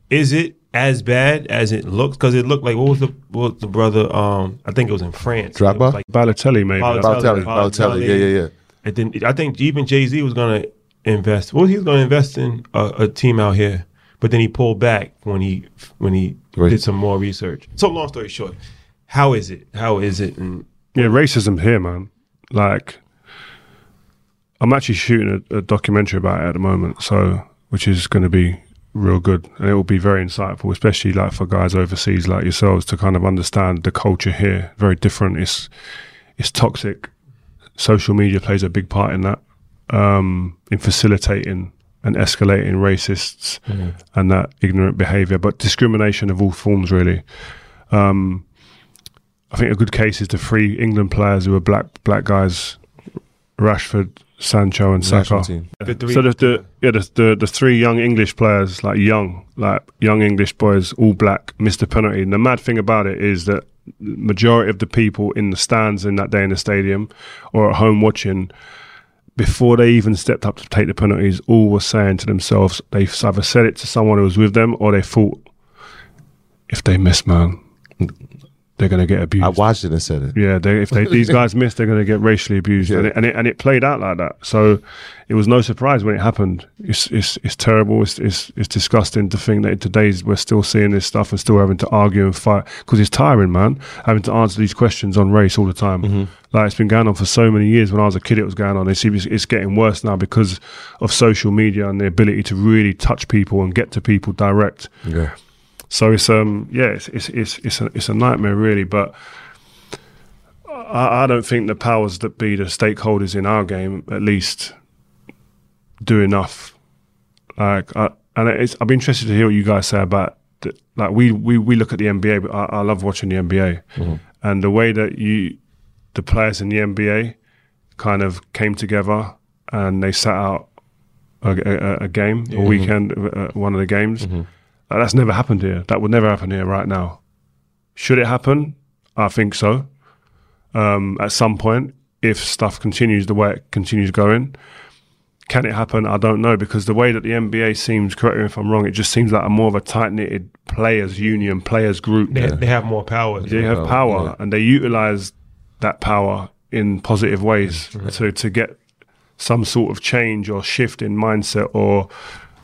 is it as bad as it looks? Because it looked like what was the what was the brother? Um, I think it was in France. Drogba? It was like Balotelli, maybe. Balotelli. Balotelli, Balotelli, yeah, yeah, yeah. and then I think even Jay Z was gonna invest. Well, he's gonna invest in a, a team out here, but then he pulled back when he when he Right. did some more research. So long story short, how is it? How is it? And Yeah, racism here, man. Like, I'm actually shooting a, a documentary about it at the moment, so which is going to be real good, and it will be very insightful, especially like for guys overseas like yourselves to kind of understand the culture here. Very different. It's it's toxic. Social media plays a big part in that, um, in facilitating and escalating racists and that ignorant behaviour, but discrimination of all forms, really. Um, I think a good case is the three England players who were black black guys, Rashford, Sancho, and National Saka. the So the, the yeah the, the the three young English players, like young like young English boys, all black, missed a penalty. And the mad thing about it is that majority of the people in the stands in that day in the stadium or at home watching, before they even stepped up to take the penalties, all were saying to themselves, they've either said it to someone who was with them or they thought, if they miss, man, they're going to get abused. I watched it and said it. Yeah, they, if they, these guys miss, they're going to get racially abused, and, it, and it and it played out like that. So it was no surprise when it happened. It's it's, it's terrible. It's, it's it's disgusting to think that in today's we're still seeing this stuff and still having to argue and fight because it's tiring, man. Having to answer these questions on race all the time. Mm-hmm. Like it's been going on for so many years. When I was a kid, it was going on. It's it's getting worse now because of social media and the ability to really touch people and get to people direct. Yeah. So it's um yeah it's it's it's it's a, it's a nightmare really, but I, I don't think the powers that be, the stakeholders in our game, at least, do enough. Like, I, and it's, I'd be interested to hear what you guys say about. The, like we, we we look at the NBA, but I, I love watching the NBA, and the way that you, the players in the NBA, kind of came together and they sat out a, a, a game, a weekend, uh, one of the games. Like, that's never happened here. That would never happen here right now. Should it happen? I think so. Um, at some point, if stuff continues the way it continues going, can it happen? I don't know because the way that the NBA seems, correct me if I'm wrong, it just seems like a more of a tight knitted players union, players group. They, they have more power. They have power and they utilize that power in positive ways to, to get some sort of change or shift in mindset or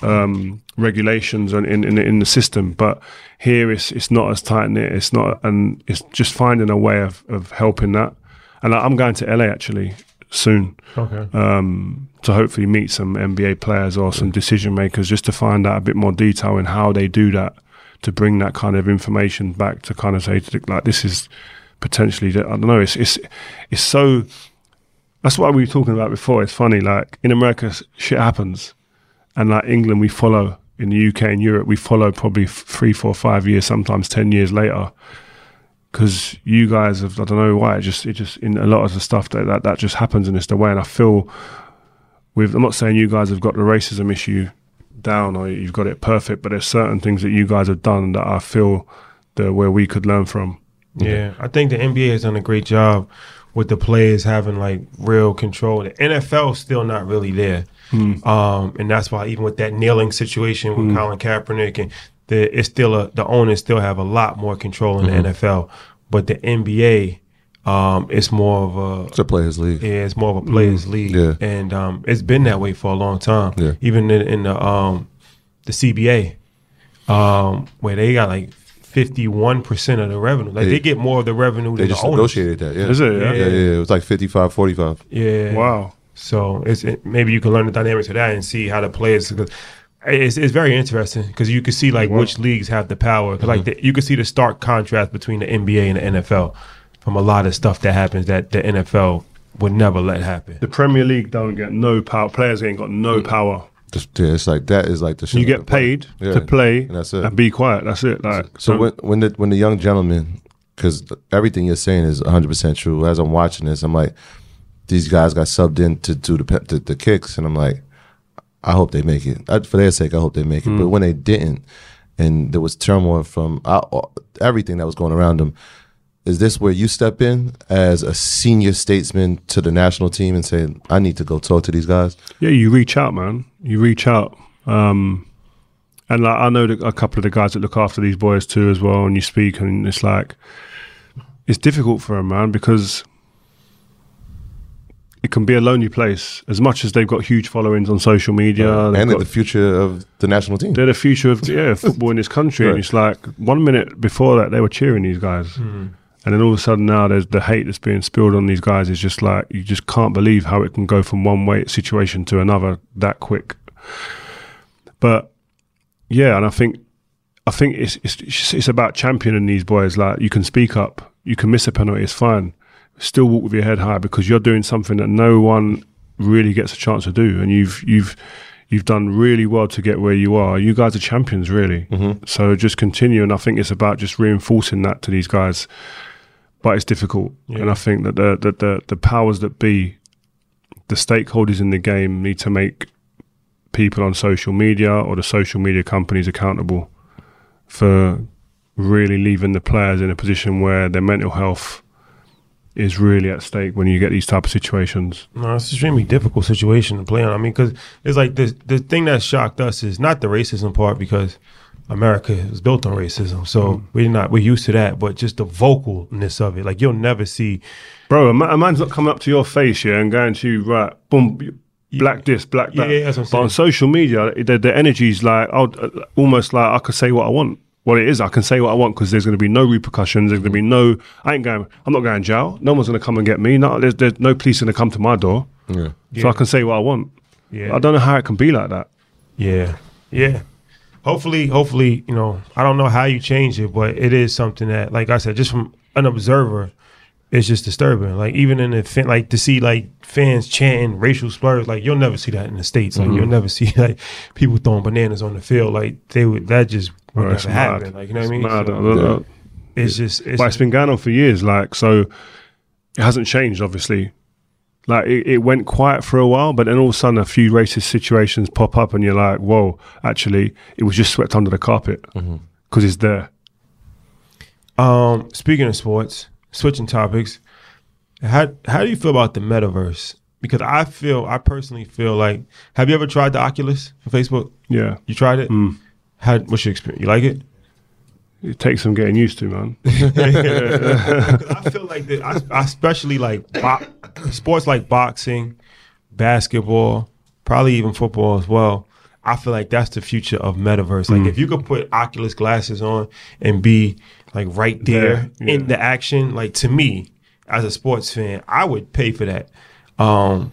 um, regulations on, in, in in the system. But here it's it's not as tight knit. It's not, and it's just finding a way of, of helping that. And I'm going to LA actually soon Okay. um, to hopefully meet some NBA players or some decision makers just to find out a bit more detail in how they do that to bring that kind of information back to kind of say like this is potentially I don't know it's it's it's so that's what we were talking about before it's funny like in America shit happens and like England we follow in the UK and Europe we follow probably three four five years sometimes 10 years later. Because you guys have I don't know why it just it just in a lot of the stuff that that, that just happens and it's the way. And I feel with I'm not saying you guys have got the racism issue down or you've got it perfect but there's certain things that you guys have done that I feel that where we could learn from. Yeah, I think the NBA has done a great job with the players having like real control. The NFL still not really there, um, and that's why even with that kneeling situation with Colin Kaepernick and the it's still a the owners still have a lot more control in the NFL, but the NBA um, it's more of a It's a players' league. yeah, it's more of a players' league, Yeah. and um, it's been that way for a long time. Yeah. Even in, in the um, the CBA, um, where they got like fifty one percent of the revenue, like they, They- get more of the revenue They than just the owners. negotiated that. Yeah. Is it? Yeah, Yeah. yeah, It was like 55, 45. Yeah. wow So it's it, maybe you can learn the dynamics of that and see how the players. Cause it's, it's very interesting because you can see like which leagues have the power. 'Cause, like mm-hmm. the, you can see the stark contrast between the NBA and the NFL from a lot of stuff that happens that the NFL would never let happen. the Premier League don't get no power players ain't got no mm. power Just, yeah, it's like that is like the shit. you get paid Yeah. to play And that's it. and be quiet that's it like So don't- when when the when the young gentleman, because everything you're saying is 100 percent true. As I'm watching this, I'm like, these guys got subbed in to do the the, the kicks, and I'm like, I hope they make it. I, for their sake, I hope they make it. Hmm. But when they didn't, and there was turmoil from uh, everything that was going around them, is this where you step in as a senior statesman to the national team and say, I need to go talk to these guys? Yeah, you reach out, man. You reach out. Um, and like I know the, a couple of the guys that look after these boys too, as well. And you speak, and it's like it's difficult for them, man, because it can be a lonely place. As much as they've got huge followings on social media, they've and got- the future of the national team. they're the future of yeah football in this country. And it's like one minute before that they were cheering these guys, hmm. and then all of a sudden now there's the hate that's being spilled on these guys. Is just like you just can't believe how it can go from one way situation to another that quick. But yeah, and I think I think it's it's it's it's about championing these boys. Like you can speak up, you can miss a penalty, it's fine. Still walk with your head high because you're doing something that no one really gets a chance to do, and you've you've you've done really well to get where you are. You guys are champions, really. Mm-hmm. So just continue, and I think it's about just reinforcing that to these guys. But it's difficult, and I think that the, the the the powers that be, the stakeholders in the game, need to make people on social media or the social media companies accountable for really leaving the players in a position where their mental health is really at stake when you get these type of situations. No, it's an extremely difficult situation to play on. I mean, because it's like the the thing that shocked us is not the racism part because America is built on racism, so we're not we're used to that. But just the vocalness of it, like you'll never see. Bro, a, ma- a man's not coming up to your face, yeah, and going to you, right, boom, black this, black that. yeah, I'm but on social media, the, the energy's like, oh, uh, almost like I could say what I want. Well, it is. I can say what I want because there's going to be no repercussions. There's going to be no. I ain't going. I'm not going to jail. No one's going to come and get me. No, there's, there's no police going to come to my door. Yeah. So I can say what I want. Yeah. I don't know how it can be like that. Yeah, yeah. Hopefully, hopefully, you know, I don't know how you change it, but it is something that, like I said, just from an observer, it's just disturbing. Like even in the fan, like to see like fans chanting racial slurs, like you'll never see that in the states. Like you'll never see like people throwing bananas on the field. Like they would that just would it's never happen. Like you know what I mean? So don't it's just it's, but it's been going on for years. Like, so it hasn't changed, obviously. Like, it, it went quiet for a while, but then all of a sudden, a few racist situations pop up, and you're like, whoa, actually, it was just swept under the carpet because it's there. Um, speaking of sports, switching topics, how how do you feel about the metaverse? Because I feel, I personally feel like, have you ever tried the Oculus for Facebook? Yeah. You tried it? Mm. How? What's your experience? You like it? It takes some getting used to, man. I feel like that. I, I especially like bo- sports like boxing, basketball, probably even football as well. I feel like that's the future of metaverse. Like mm. if you could put Oculus glasses on and be like right there Yeah, in the action, like to me as a sports fan, I would pay for that. Um,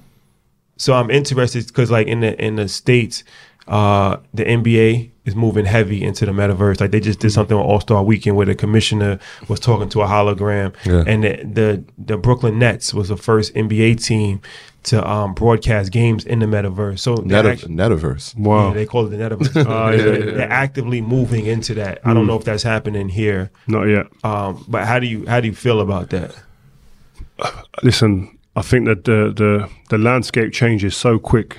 so I'm interested because like in the in the states, uh, the NBA is moving heavy into the metaverse. Like they just did something on All Star Weekend where the commissioner was talking to a hologram, Yeah. and the, the the Brooklyn Nets was the first NBA team to um, broadcast games in the metaverse. So they're Net- actu- Metaverse. Wow. yeah, they call it the metaverse. Oh, yeah, they're, yeah, they're actively moving into that. I don't know if that's happening here, Not yet. um, but how do you how do you feel about that? listen, I think that the the the landscape changes so quick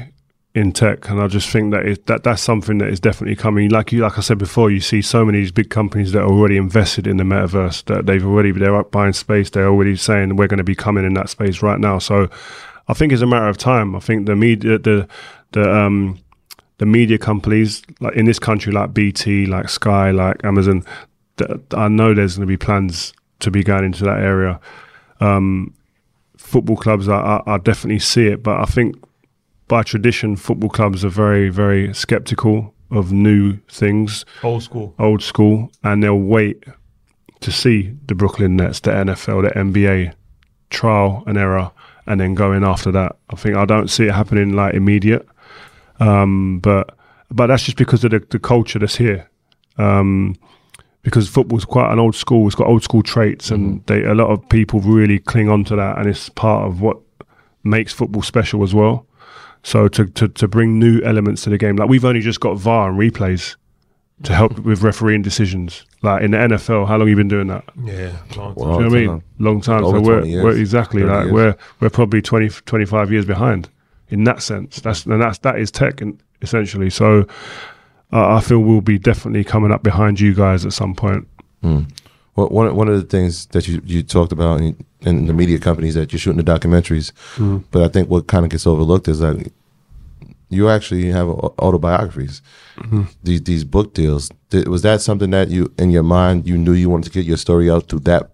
in tech, and I just think that it, that that's something that is definitely coming. Like you, like I said before, you see so many big companies that are already invested in the metaverse. That they've already they're up buying space. They're already saying we're going to be coming in that space right now. So I think it's a matter of time. I think the media the the um the media companies like in this country like BT, like Sky, like Amazon, I know there's going to be plans to be going into that area Um, football clubs, I, I, I definitely see it. But I think by tradition, football clubs are very, very skeptical of new things, Old school. old school, and they'll wait to see the Brooklyn Nets, the NFL, the NBA trial and error, and then going after that. I think I don't see it happening like immediate, um, but but that's just because of the, the culture that's here. Um, because football's quite an old school. It's got old school traits, and they, a lot of people really cling on to that, and it's part of what makes football special as well. So to, to to bring new elements to the game, like we've only just got VAR and replays to help with refereeing decisions. Like in the NFL, how long you been doing that? Yeah, long time. Wow. Do you know what I mean? time. Long time. Over so we're, we're exactly like years. we're we're probably 20, 25 years behind in that sense. That's and that's that is tech and essentially. So uh, I feel we'll be definitely coming up behind you guys at some point. Well, one one of the things that you, you talked about in, in the media companies that you're shooting the documentaries, mm-hmm. but I think what kind of gets overlooked is that you actually have au- autobiographies. Mm-hmm. These these book deals. Was that something that you in your mind you knew you wanted to get your story out through that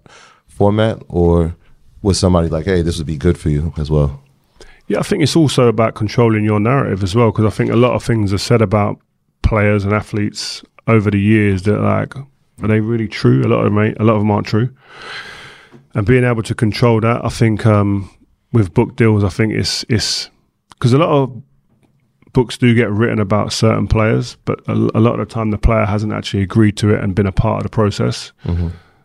format, or was somebody like, hey, this would be good for you as well? Yeah, I think it's also about controlling your narrative as well, because I think a lot of things are said about players and athletes over the years that like are they really true? A lot of them, a lot of them aren't true. And being able to control that, I think um, with book deals, I think it's it's because a lot of books do get written about certain players, but a, a lot of the time the player hasn't actually agreed to it and been a part of the process.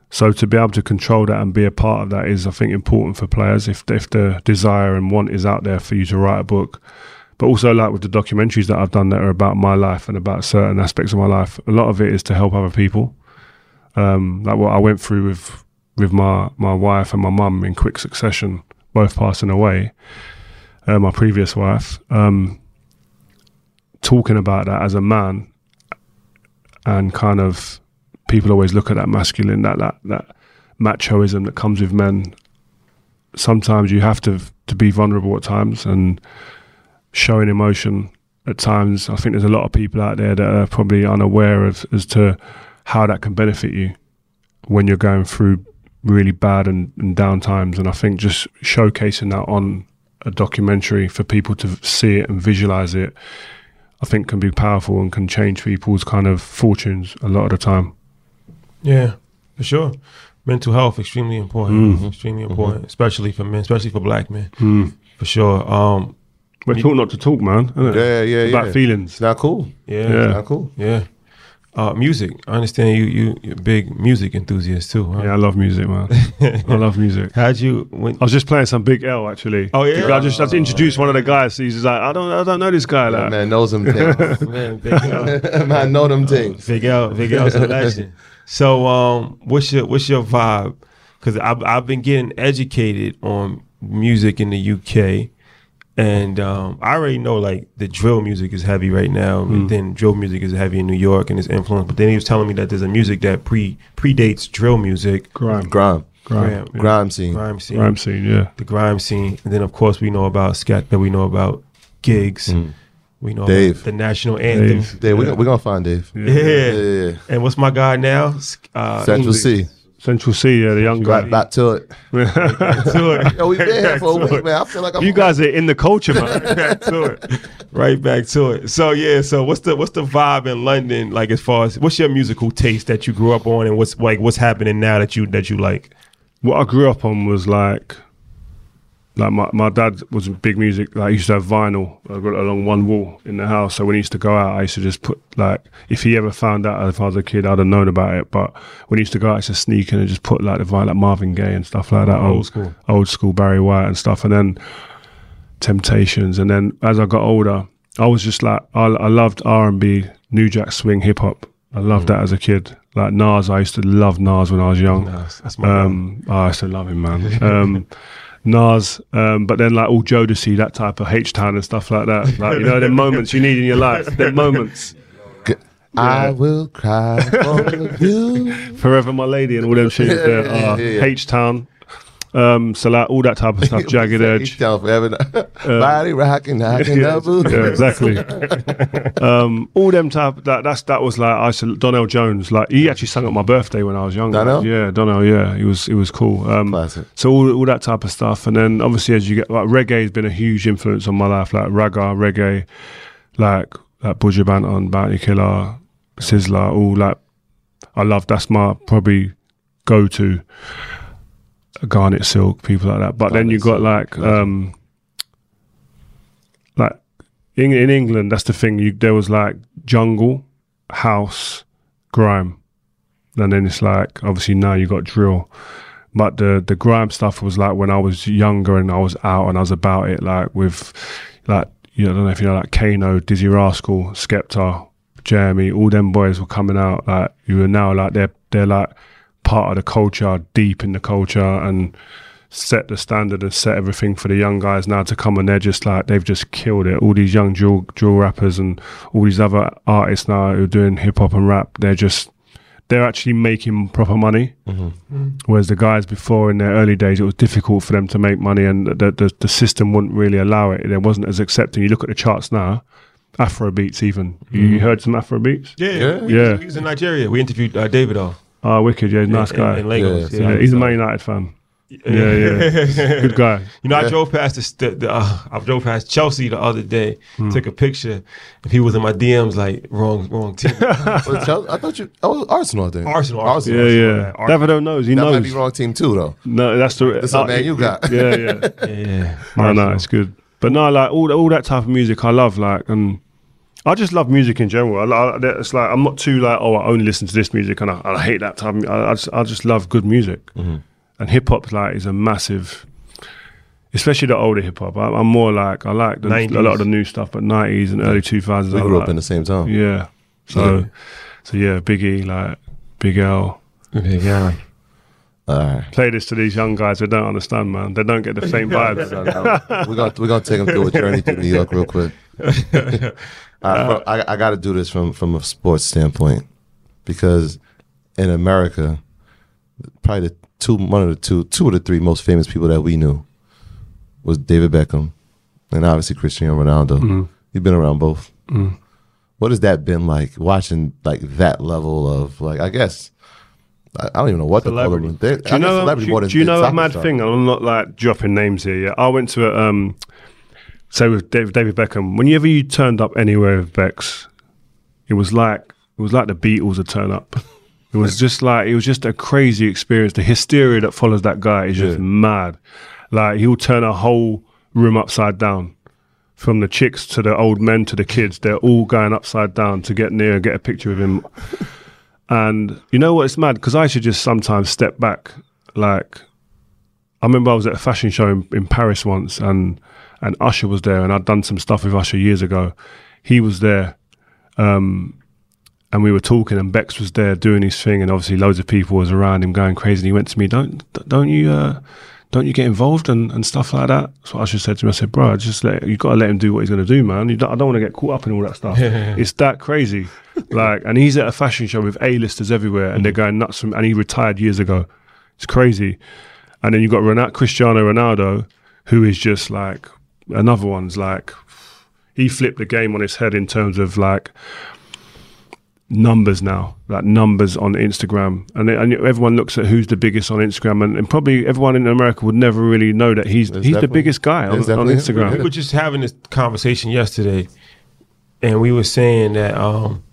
So to be able to control that and be a part of that is, I think, important for players. If if the desire and want is out there for you to write a book, but also like with the documentaries that I've done that are about my life and about certain aspects of my life, a lot of it is to help other people. Um, like what I went through with with my my wife and my mum in quick succession, both passing away. Uh, my previous wife, um, talking about that as a man, and kind of people always look at that masculine, that that that machoism that comes with men. Sometimes you have to to be vulnerable at times and showing emotion at times. I think there's a lot of people out there that are probably unaware of as to how that can benefit you when you're going through really bad and, and down times. And I think just showcasing that on a documentary for people to see it and visualize it, I think can be powerful and can change people's kind of fortunes a lot of the time. Yeah, for sure. Mental health extremely important. Mm. Mm-hmm. Extremely important, mm-hmm. especially for men, especially for black men. Mm. For sure. Um, We're taught not to talk, man. Isn't it? Yeah, yeah, It's about yeah. feelings. It's not cool. yeah, Yeah. Not cool. yeah. Uh, music. I understand you. You you're a big music enthusiast too. Huh? Yeah, I love music, man. I love music. How'd you? When, I was just playing some Big L actually. Oh, yeah? I just, I just introduced one of the guys. He's just like, I don't, I don't know this guy. Like, Man knows them things. man, Big L. Man know them things. Big L, Big L's a legend. So, um, what's your what's your vibe? Because I've I've been getting educated on music in the UK, and um, I already know like the drill music is heavy right now. And then drill music is heavy in New York and its influence. But then he was telling me that there's a music that pre predates drill music. grime, Grime. grime, Yeah, Grime scene. grime scene, grime scene. Yeah, the grime scene, and then of course we know about scat that we know about gigs. We know Dave. about the national anthem. Dave. Dave, we're, we're gonna find Dave. Yeah. Yeah, yeah, yeah. And what's my guy now? Uh, Central Cee. Central Cee. Yeah, the young guy. Right back to it. to it. Yo, we been here for a week, man. I feel like I'm You guys are in the culture, man. back to it. Right back to it. So yeah, so what's the what's the vibe in London like as far as what's your musical taste that you grew up on and what's like what's happening now that you that you like? what I grew up on was like, like my, my dad was a big music. Like he used to have vinyl along one wall in the house. So when he used to go out, I used to just put like, if he ever found out if I was a kid, I'd have known about it. But when he used to go out, I used to sneak in and just put like the vinyl, like Marvin Gaye and stuff like that, Old school. old school Barry White and stuff. And then Temptations. And then as I got older, I was just like, I, I loved R and B, New Jack Swing, hip hop. I loved that as a kid. Like Nas, I used to love Nas when I was young. Nas, that's my Um, oh, I still love him, man. Um, Nas, um, but then like all Jodeci, that type of H Town and stuff like that. Like you know, the moments you need in your life, the moments. I will cry for you. Forever My Lady and all them tunes there. yeah, yeah, yeah. H Town. Um, so like all that type of stuff, Jagged Edge. Forever. Body rocking, knocking yeah, yeah, exactly. um, all them type that that's that was like I said Donell Jones. Like he actually sang at my birthday when I was younger. Donell? Yeah, Donell. Yeah, he was. It was cool. Um, Classic. So all, all that type of stuff, and then obviously as you get like reggae has been a huge influence on my life. Like ragga, reggae, like like Buju Banton, Bounty Killer, Sizzla. All like I love. That's my probably go to. Garnet Silk, people like that. But then you got like um like in in England, that's the thing. You there was like jungle, house, grime, and then it's like obviously now you got drill. But the the grime stuff was like when I was younger and I was out and I was about it, like with like you know, I don't know if you know like Kano, Dizzee Rascal, Skepta, Jeremy, all them boys were coming out. Like you were now like they're they're like part of the culture, deep in the culture, and set the standard and set everything for the young guys now to come and they're just like they've just killed it. All these young drill drill rappers and all these other artists now who are doing hip hop and rap, they're just they're actually making proper money. Mm-hmm. Mm-hmm. Whereas the guys before in their early days, it was difficult for them to make money, and the the, the system wouldn't really allow it. It wasn't as accepting. You look at the charts now, Afro beats even. You, you heard some Afro beats? Yeah, Yeah. We, Yeah. He was in Nigeria. We interviewed uh, Davido. Oh, wicked! Yeah, nice in, guy. in Lagos. Yeah, Yeah, yeah, he's a Man United fan. Yeah, yeah, good guy. You know, I drove past the, the uh, I drove past Chelsea the other day, Hmm. took a picture. If he was in my DMs, like wrong, wrong team. Well, Chelsea- I thought you. Oh, Arsenal, I think. Arsenal, Yeah, Arsenal. yeah. Ar- Davido knows. He That knows. might be wrong team too, though. No, that's the. That's what man you got. Yeah, yeah. Yeah, yeah. No, no, it's good. But no, like all all that type of music, I love. Like, and I just love music in general. I, I, it's like I'm not too like, oh, I only listen to this music, and I, I hate that type. I, I just I just love good music, mm-hmm. and hip hop like is a massive. Especially the older hip hop. I, I'm more like I like the, a lot of the new stuff, but 90s and early 2000s. We I grew like. up in the same time. Yeah. So, so yeah, Biggie, like Big L. Yeah. All right. Play this to these young guys who don't understand, man. They don't get the same vibes. we're gonna we're gonna take them through a journey through New York real quick. Uh, uh, I, I, I got to do this from from a sports standpoint because in America, probably the two one of the two two of the three most famous people that we knew was David Beckham and obviously Cristiano Ronaldo. Mm-hmm. You've been around both. Mm-hmm. What has that been like watching like that level of like I guess I, I don't even know what Celebrity. to call them. Do you know? Do, you- do you know a mad thing? I'm not like dropping names here. Yeah, I went to a, um, say with David, David Beckham. Whenever you turned up anywhere with Bex, it was like it was like the Beatles would turn up. It was just like it was just a crazy experience. The hysteria that follows that guy is just Yeah. mad. Like he'll turn a whole room upside down. From the chicks to the old men to the kids, they're all going upside down to get near and get a picture of him. And you know what? It's mad because I should just sometimes step back. Like, I remember I was at a fashion show in, in Paris once, and and Usher was there, and I'd done some stuff with Usher years ago. He was there, um, and we were talking, and Bex was there doing his thing, and obviously loads of people was around him going crazy. And he went to me, "Don't don't you uh, don't you get involved and, and stuff like that?" So Usher said to me, "I said, bro, just let you got to let him do what he's going to do, man. You don't, I don't want to get caught up in all that stuff. it's that crazy." like, and he's at a fashion show with A-listers everywhere, and they're going nuts. From, and he retired years ago. It's crazy. And then you've got Ronaldo, Cristiano Ronaldo, who is just like another one's like he flipped the game on his head in terms of like numbers now, like numbers on Instagram, and, and everyone looks at who's the biggest on Instagram, and, and probably everyone in America would never really know that he's It's he's the biggest guy on, on definitely him. Instagram. We were just having this conversation yesterday, and we were saying that um,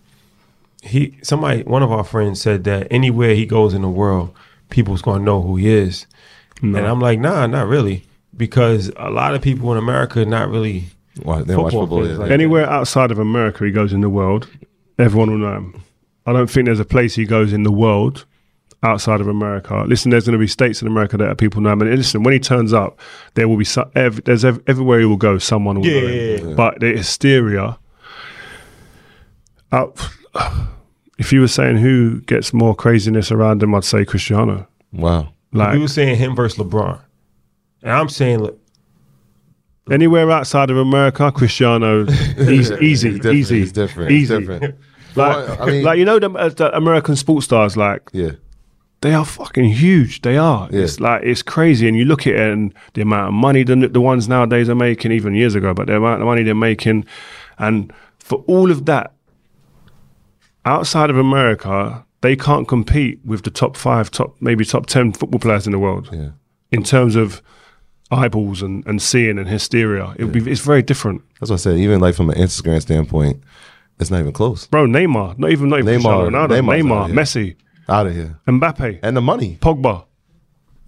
he somebody one of our friends said that anywhere he goes in the world, people's gonna know who he is, and I'm like, nah, not really, because a lot of people in America are not really. Why, they watch Football football. Yeah. like- Anywhere outside of America he goes in the world, everyone will know him. I don't think there's a place he goes in the world outside of America. Listen, there's going to be states in America that people know him. And listen, when he turns up, there will be so, ev- there's ev- everywhere he will go, someone will Yeah, know yeah, him. yeah. But the hysteria. Uh, if you were saying who gets more craziness around him, I'd say Cristiano. Wow. Like we were saying him versus LeBron, and I'm saying look, anywhere outside of America, Cristiano, easy, easy, It's different. easy, It's different. easy. It's different. Like, Well, I mean- like you know, the, uh, the American sports stars, like Yeah. they are fucking huge. They are. Yeah. It's like it's crazy, and you look at it and the amount of money the the ones nowadays are making, even years ago, but the amount of money they're making, and for all of that, outside of America, they can't compete with the top five, top maybe top ten football players in the world Yeah. in terms of eyeballs and, and seeing and hysteria. It would be it's very different, That's what I said. Even like from an Instagram standpoint, it's not even close. bro. Neymar, not even not even Neymar- Ronaldo, Neymar's Neymar, out here. Messi, Out of here. Mbappe, And the money. Pogba.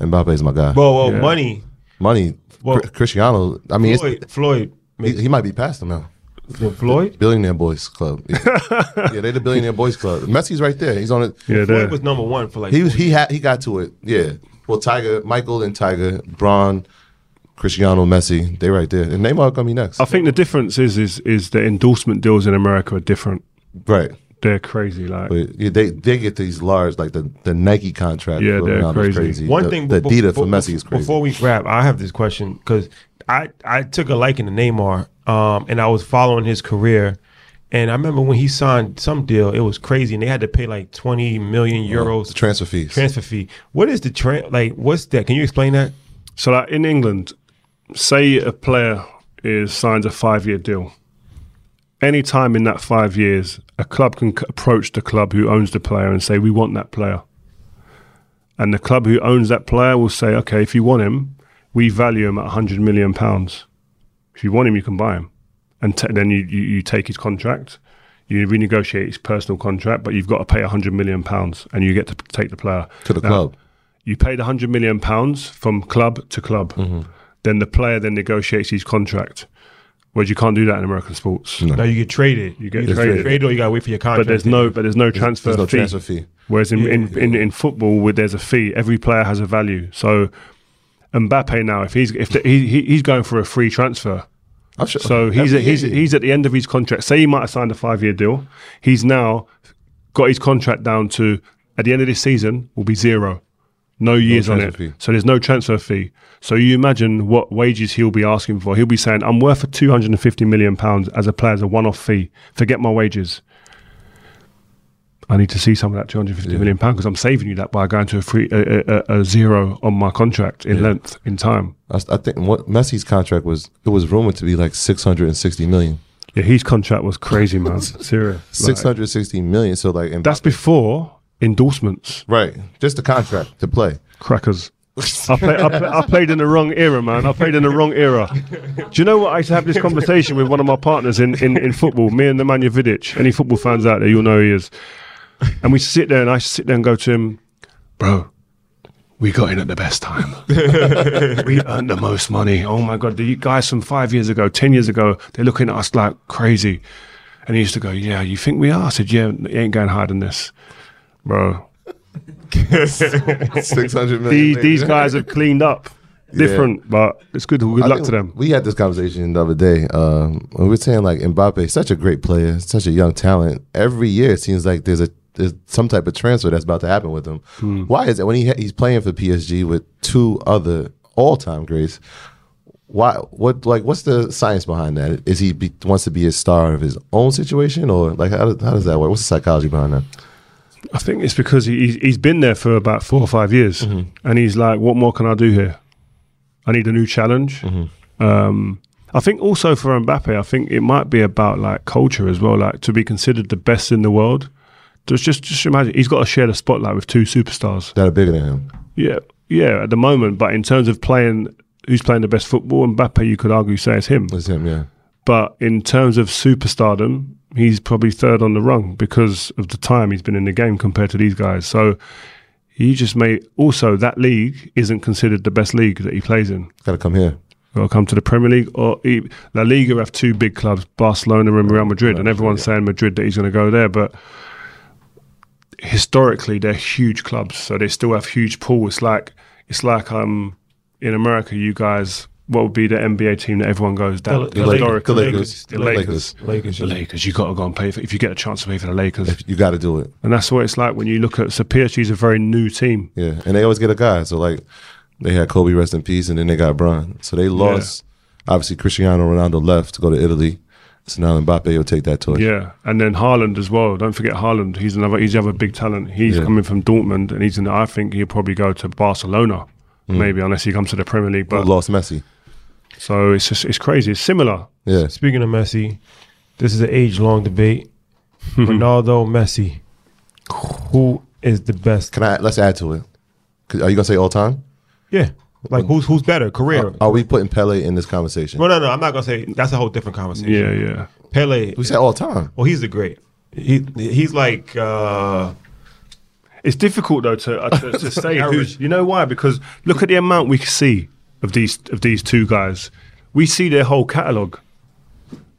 Mbappe's my guy. whoa, whoa, Yeah. money. money. Well- Cr- Cristiano. I mean, Floyd, it's, Floyd, he, he might be past him now. Floyd. Billionaire Boys Club. Yeah, yeah they're the Billionaire Boys Club. Messi's right there. He's on it. Yeah, Floyd there. was number one for like. He was. He had. He got to it. Yeah. Well, Tiger, Michael, and Tiger, Bron, Cristiano, Messi. They right there. And Neymar gonna be next. I think the difference is is is the endorsement deals in America are different. right. They're crazy. Like But yeah, they they get these large like the, the Nike contract. Yeah, for they're Ronaldo's crazy. One the, thing, the be- Adidas for Messi is crazy. Before we wrap, I have this question because I I took a liking to Neymar, um, and I was following his career, and I remember when he signed some deal, it was crazy, and they had to pay like twenty million euros the transfer fees. transfer fee. What is the tra- like? What's that? Can you explain that? so, like in England, say a player is signs a five year deal. Any time in that five years, a club can c- approach the club who owns the player and say, "We want that player." And the club who owns that player will say, "Okay, if you want him, we value him at hundred million pounds. If you want him, you can buy him." And t- then you, you you take his contract, you renegotiate his personal contract, but you've got to pay hundred million pounds, and you get to p- take the player to the Now, club. you paid 100 million pounds from club to club. Mm-hmm. Then the player then negotiates his contract. Whereas you can't do that in American sports. No, you get traded. You get Either traded. traded or you got to wait for your contract. But there's no but there's no transfer There's no fee. transfer fee. Whereas in, in, in, in football, where there's a fee, every player has a value. So Mbappe now, if he's if the, he, he he's going for a free transfer, sure. so he's at, he's he's at the end of his contract. Say he might have signed a five year deal. He's now got his contract down to at the end of this season will be zero, no years on it. fee. So there's no transfer fee. So you imagine what wages he'll be asking for. He'll be saying, "I'm worth for 250 million pounds as a player as a one off fee. Forget my wages." I need to see some of that 250 million pound because I'm saving you that by going to a free a, a, a, a zero on my contract in length in time. I, I think what Messi's contract was. It was rumored to be like 660 million. Yeah, his contract was crazy, man. Serious. Six Like, hundred sixty million. So like, Mbappe- that's before endorsements. right. Just a contract to play. Crackers. I, play, I, play, I played in the wrong era, man. I played in the wrong era. Do you know what? I used to have this conversation with one of my partners in, in, in football, me and Nemanja Vidic. Any football fans out there, you'll know who he is. And we sit there and I sit there and go to him, bro, we got in at the best time. we earned the most money. Oh my God, the guys from five years ago, 10 years ago, they're looking at us like crazy. And he used to go, yeah, you think we are? I said, yeah, it ain't going higher than this. Bro, Six hundred million. these, these guys have cleaned up. Different, but it's good. Good I luck to them. We had this conversation the other day. Um, we were saying like Mbappe, such a great player, such a young talent. Every year it seems like there's a there's some type of transfer that's about to happen with him. Hmm. Why is it when he he's playing for PSG with two other all time greats? Why? What? Like, what's the science behind that? Is he be, wants to be a star of his own situation, or like how, how does that work? What's the psychology behind that? I think it's because he, he's- he's been there for about four or five years, and he's like, "What more can I do here? I need a new challenge." Um, I think also for Mbappe, I think it might be about like culture as well, like to be considered the best in the world. Just just just imagine he's got to share the spotlight with two superstars. That are bigger than him. Yeah, yeah, at the moment. But in terms of playing, who's playing the best football? Mbappe, you could argue say it's him. It's him, yeah. But in terms of superstardom, he's probably third on the rung because of the time he's been in the game compared to these guys. So he just may Also, that league isn't considered the best league that he plays in. Got to come here. Or come to the Premier League, or La Liga have two big clubs, Barcelona and Real Madrid, and everyone's saying Madrid that he's going to go there. But historically, they're huge clubs, so they still have huge pool. It's like it's like um in America, you guys. What would be the NBA team that everyone goes down? The- the historically? The Lakers. The Lakers. Lakers. Lakers. The Lakers. You got to go and pay for if you get a chance to pay for the Lakers, You got to do it. and that's what it's like when you look at. So PSG is a very new team. Yeah, and they always get a guy. So like, they had Kobe rest in peace, and then they got Bron. So they lost. Obviously, Cristiano Ronaldo left to go to Italy. So now Mbappe will take that torch. Yeah, and then Haaland as well. Don't forget Haaland. He's another. He's another big talent. He's Yeah. coming from Dortmund, and he's in. I think he'll probably go to Barcelona, mm. maybe unless he comes to the Premier League. Who But lost Messi. So it's just it's crazy. It's similar. Yeah, Speaking of Messi, this is an age long debate. Ronaldo, Messi. Who is the best? can I? Let's add to it? Are you gonna say all time? Yeah. Like who's who's better? Career. Are we putting Pele in this conversation? no, no, no. I'm not gonna say that's a whole different conversation. Yeah, yeah. Pele. We said all time. Well, he's the great. He he's like uh It's difficult though to uh, to, to say who's. You know why? Because look at the amount we see of these of these two guys. We see their whole catalogue,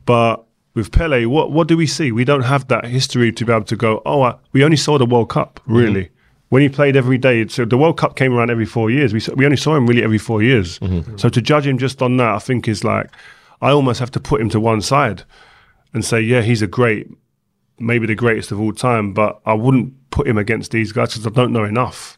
but with Pele, what what do we see? We don't have that history to be able to go. Oh, I, we only saw the World Cup really. When he played every day, so the World Cup came around every four years. We we only saw him really every four years. So to judge him just on that, I think is like I almost have to put him to one side and say, yeah, he's a great, maybe the greatest of all time, but I wouldn't put him against these guys because I don't know enough.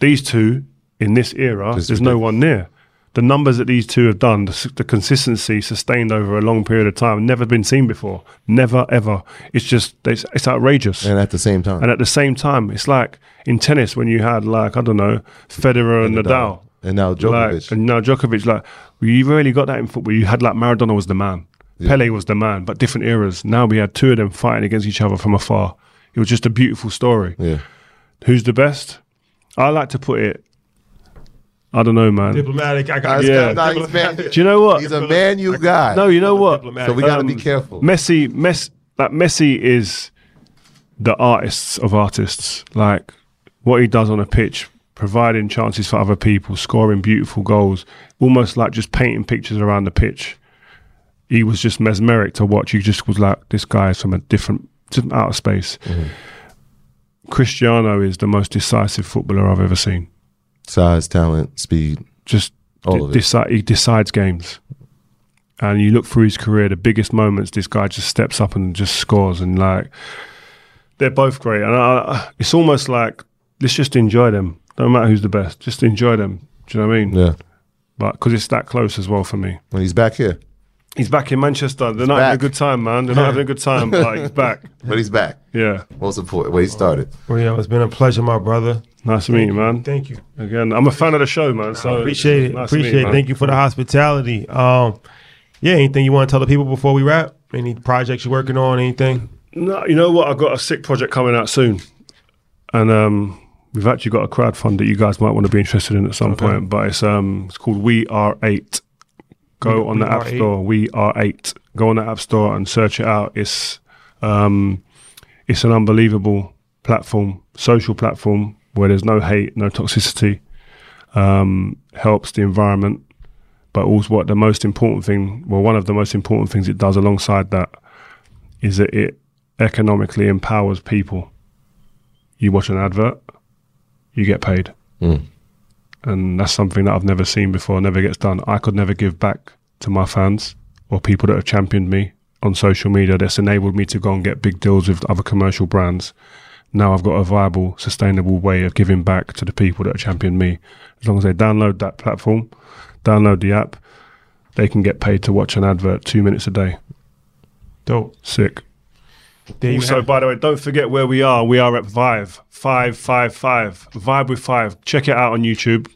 These two in this era, there's no one near. The numbers that these two have done, the, the consistency sustained over a long period of time, never been seen before. Never, ever. It's just, it's, it's outrageous. And at the same time, And at the same time, it's like in tennis when you had like I don't know Federer and, And Nadal, and now Djokovic. like, and now Djokovic. Like you really got that in football. You had like Maradona was the man, Pele was the man, but different eras. Now we had two of them fighting against each other from afar. It was just a beautiful story. yeah, Who's the best? I like to put it. I don't know, man. diplomatic. I got Yeah. Nah, he's, man, Do you know what? he's a man, you guy. No, you know what? so we got to be um, careful. Messi, Mess, like Messi is the artists of artists. Like what he does on a pitch, providing chances for other people, scoring beautiful goals, almost like just painting pictures around the pitch. He was just mesmeric to watch. He just was like, this guy is from a different, just out of space. Cristiano is the most decisive footballer I've ever seen. Size, talent, speed. Just All de- of it. deci- he decides games. And you look through his career, the biggest moments, this guy just steps up and just scores. And like, they're both great. And I, it's almost like, let's just enjoy them. Don't matter who's the best, just enjoy them. Do you know what I mean? Yeah, But because it's that close as well for me. and he's back here, He's back in Manchester. They're not having a good time, man. They're not having a good time, but he's back. but he's back. Yeah. Most important, where he started. Well, yeah, it's been a pleasure, my brother. Nice to meet you, man. Thank you. Again, I'm a fan of the show, man. So Appreciate it. nice to meet Appreciate it. Thank you for the hospitality. Um, Yeah, anything you want to tell the people before we wrap? Any projects you're working on? Anything? No, you know what? I've got a sick project coming out soon, and um, we've actually got a crowdfund that you guys might want to be interested in at some Okay. point. But it's um, it's called We Are Eight. Go We- on the App Eight? Store. We Are Eight. Go on the App Store and search it out. It's um, it's an unbelievable platform, social platform where there's no hate, no toxicity. Um, helps the environment, but also what the most important thing, well, one of the most important things it does alongside that is that it economically empowers people. You watch an advert, you get paid. And that's something that I've never seen before, never gets done. I could never give back to my fans or people that have championed me on social media that's enabled me to go and get big deals with other commercial brands. Now I've got a viable, sustainable way of giving back to the people that have championed me. As long as they download that platform, download the app, they can get paid to watch an advert two minutes a day. Dope. Sick. There you Also, have- by the way, don't forget where we are. We are at Vive, five five five, Vibe with Five. Check it out on YouTube.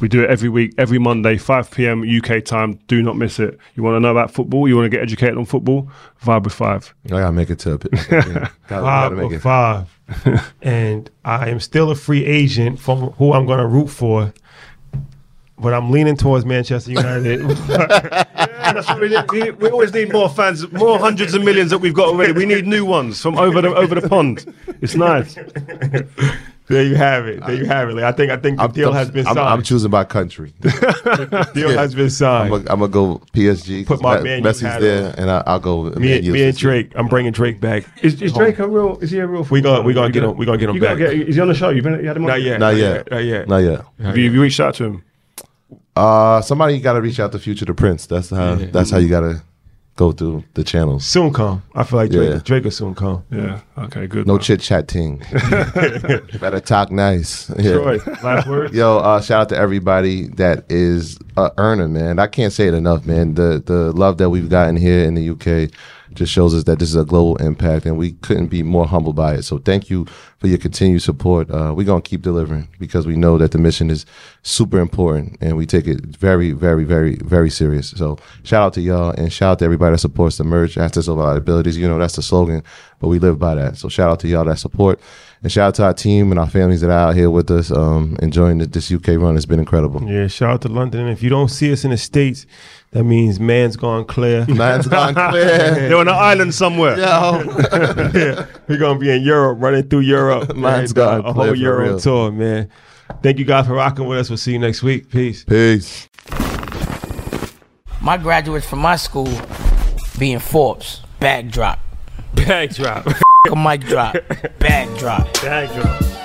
We do it every week, every Monday, 5 p.m. UK time. Do not miss it. You want to know about football? You want to get educated on football? Vibe with Five. Oh, I gotta make it to a pit. Gotta, gotta five make of it. five. and I am still a free agent from who I'm going to root for. But I'm leaning towards Manchester United. Yeah, that's what we, need. we, we always need more fans, more hundreds of millions that we've got already. We need new ones from over the over the pond. It's nice. there you have it. There you have it. Like, I think I think the I'm, deal has been I'm, signed. I'm choosing my country. deal has been signed. I'm gonna go PSG. Put my Me- Man Messi's there, on. and I, I'll go. me, Man and, me and. Drake. I'm bringing Drake back. Is, is Drake a real? Is he a real? We gonna- we footballer? gonna get him- we gonna get him back. Get, is he on the show? You've been, you had him on? Not yet. Not yet. Not yet. Not yet. Have you, have you reached out to him? Uh, somebody got to reach out to Future the Prince. That's how. That's how you got to go through the channels. Soon come. I feel like Drake. Yeah. Drake will soon come. Yeah. Okay. Good. No chit chat ting. Better talk nice. Yeah. Troy, last word. Yo, uh, shout out to everybody that is a earner, man. I can't say it enough, man. The the love that we've gotten here in the UK just shows us that this is a global impact, and we couldn't be more humbled by it. So thank you for your continued support. Uh, we're gonna keep delivering because we know that the mission is super important, and we take it very, very, very, very serious. So shout out to y'all, and shout out to everybody that supports the merch, access of liabilities. You know that's the slogan, but we live by that. So shout out to y'all that support. And shout out to our team and our families that are out here with us, um, enjoying the, this UK run. It's been incredible. Yeah. Shout out to London. And if you don't see us in the states, that means man's gone clear. Man's gone clear. They're on an island somewhere. yeah, we're gonna be in Europe, running through Europe. Mine's and, uh, gone a clear whole for Euro real. tour, man. Thank you guys for rocking with us. We'll see you next week. Peace. Peace. My graduates from my school being Forbes, Backdrop. Backdrop. A mic drop, Backdrop. drop. Bag drop.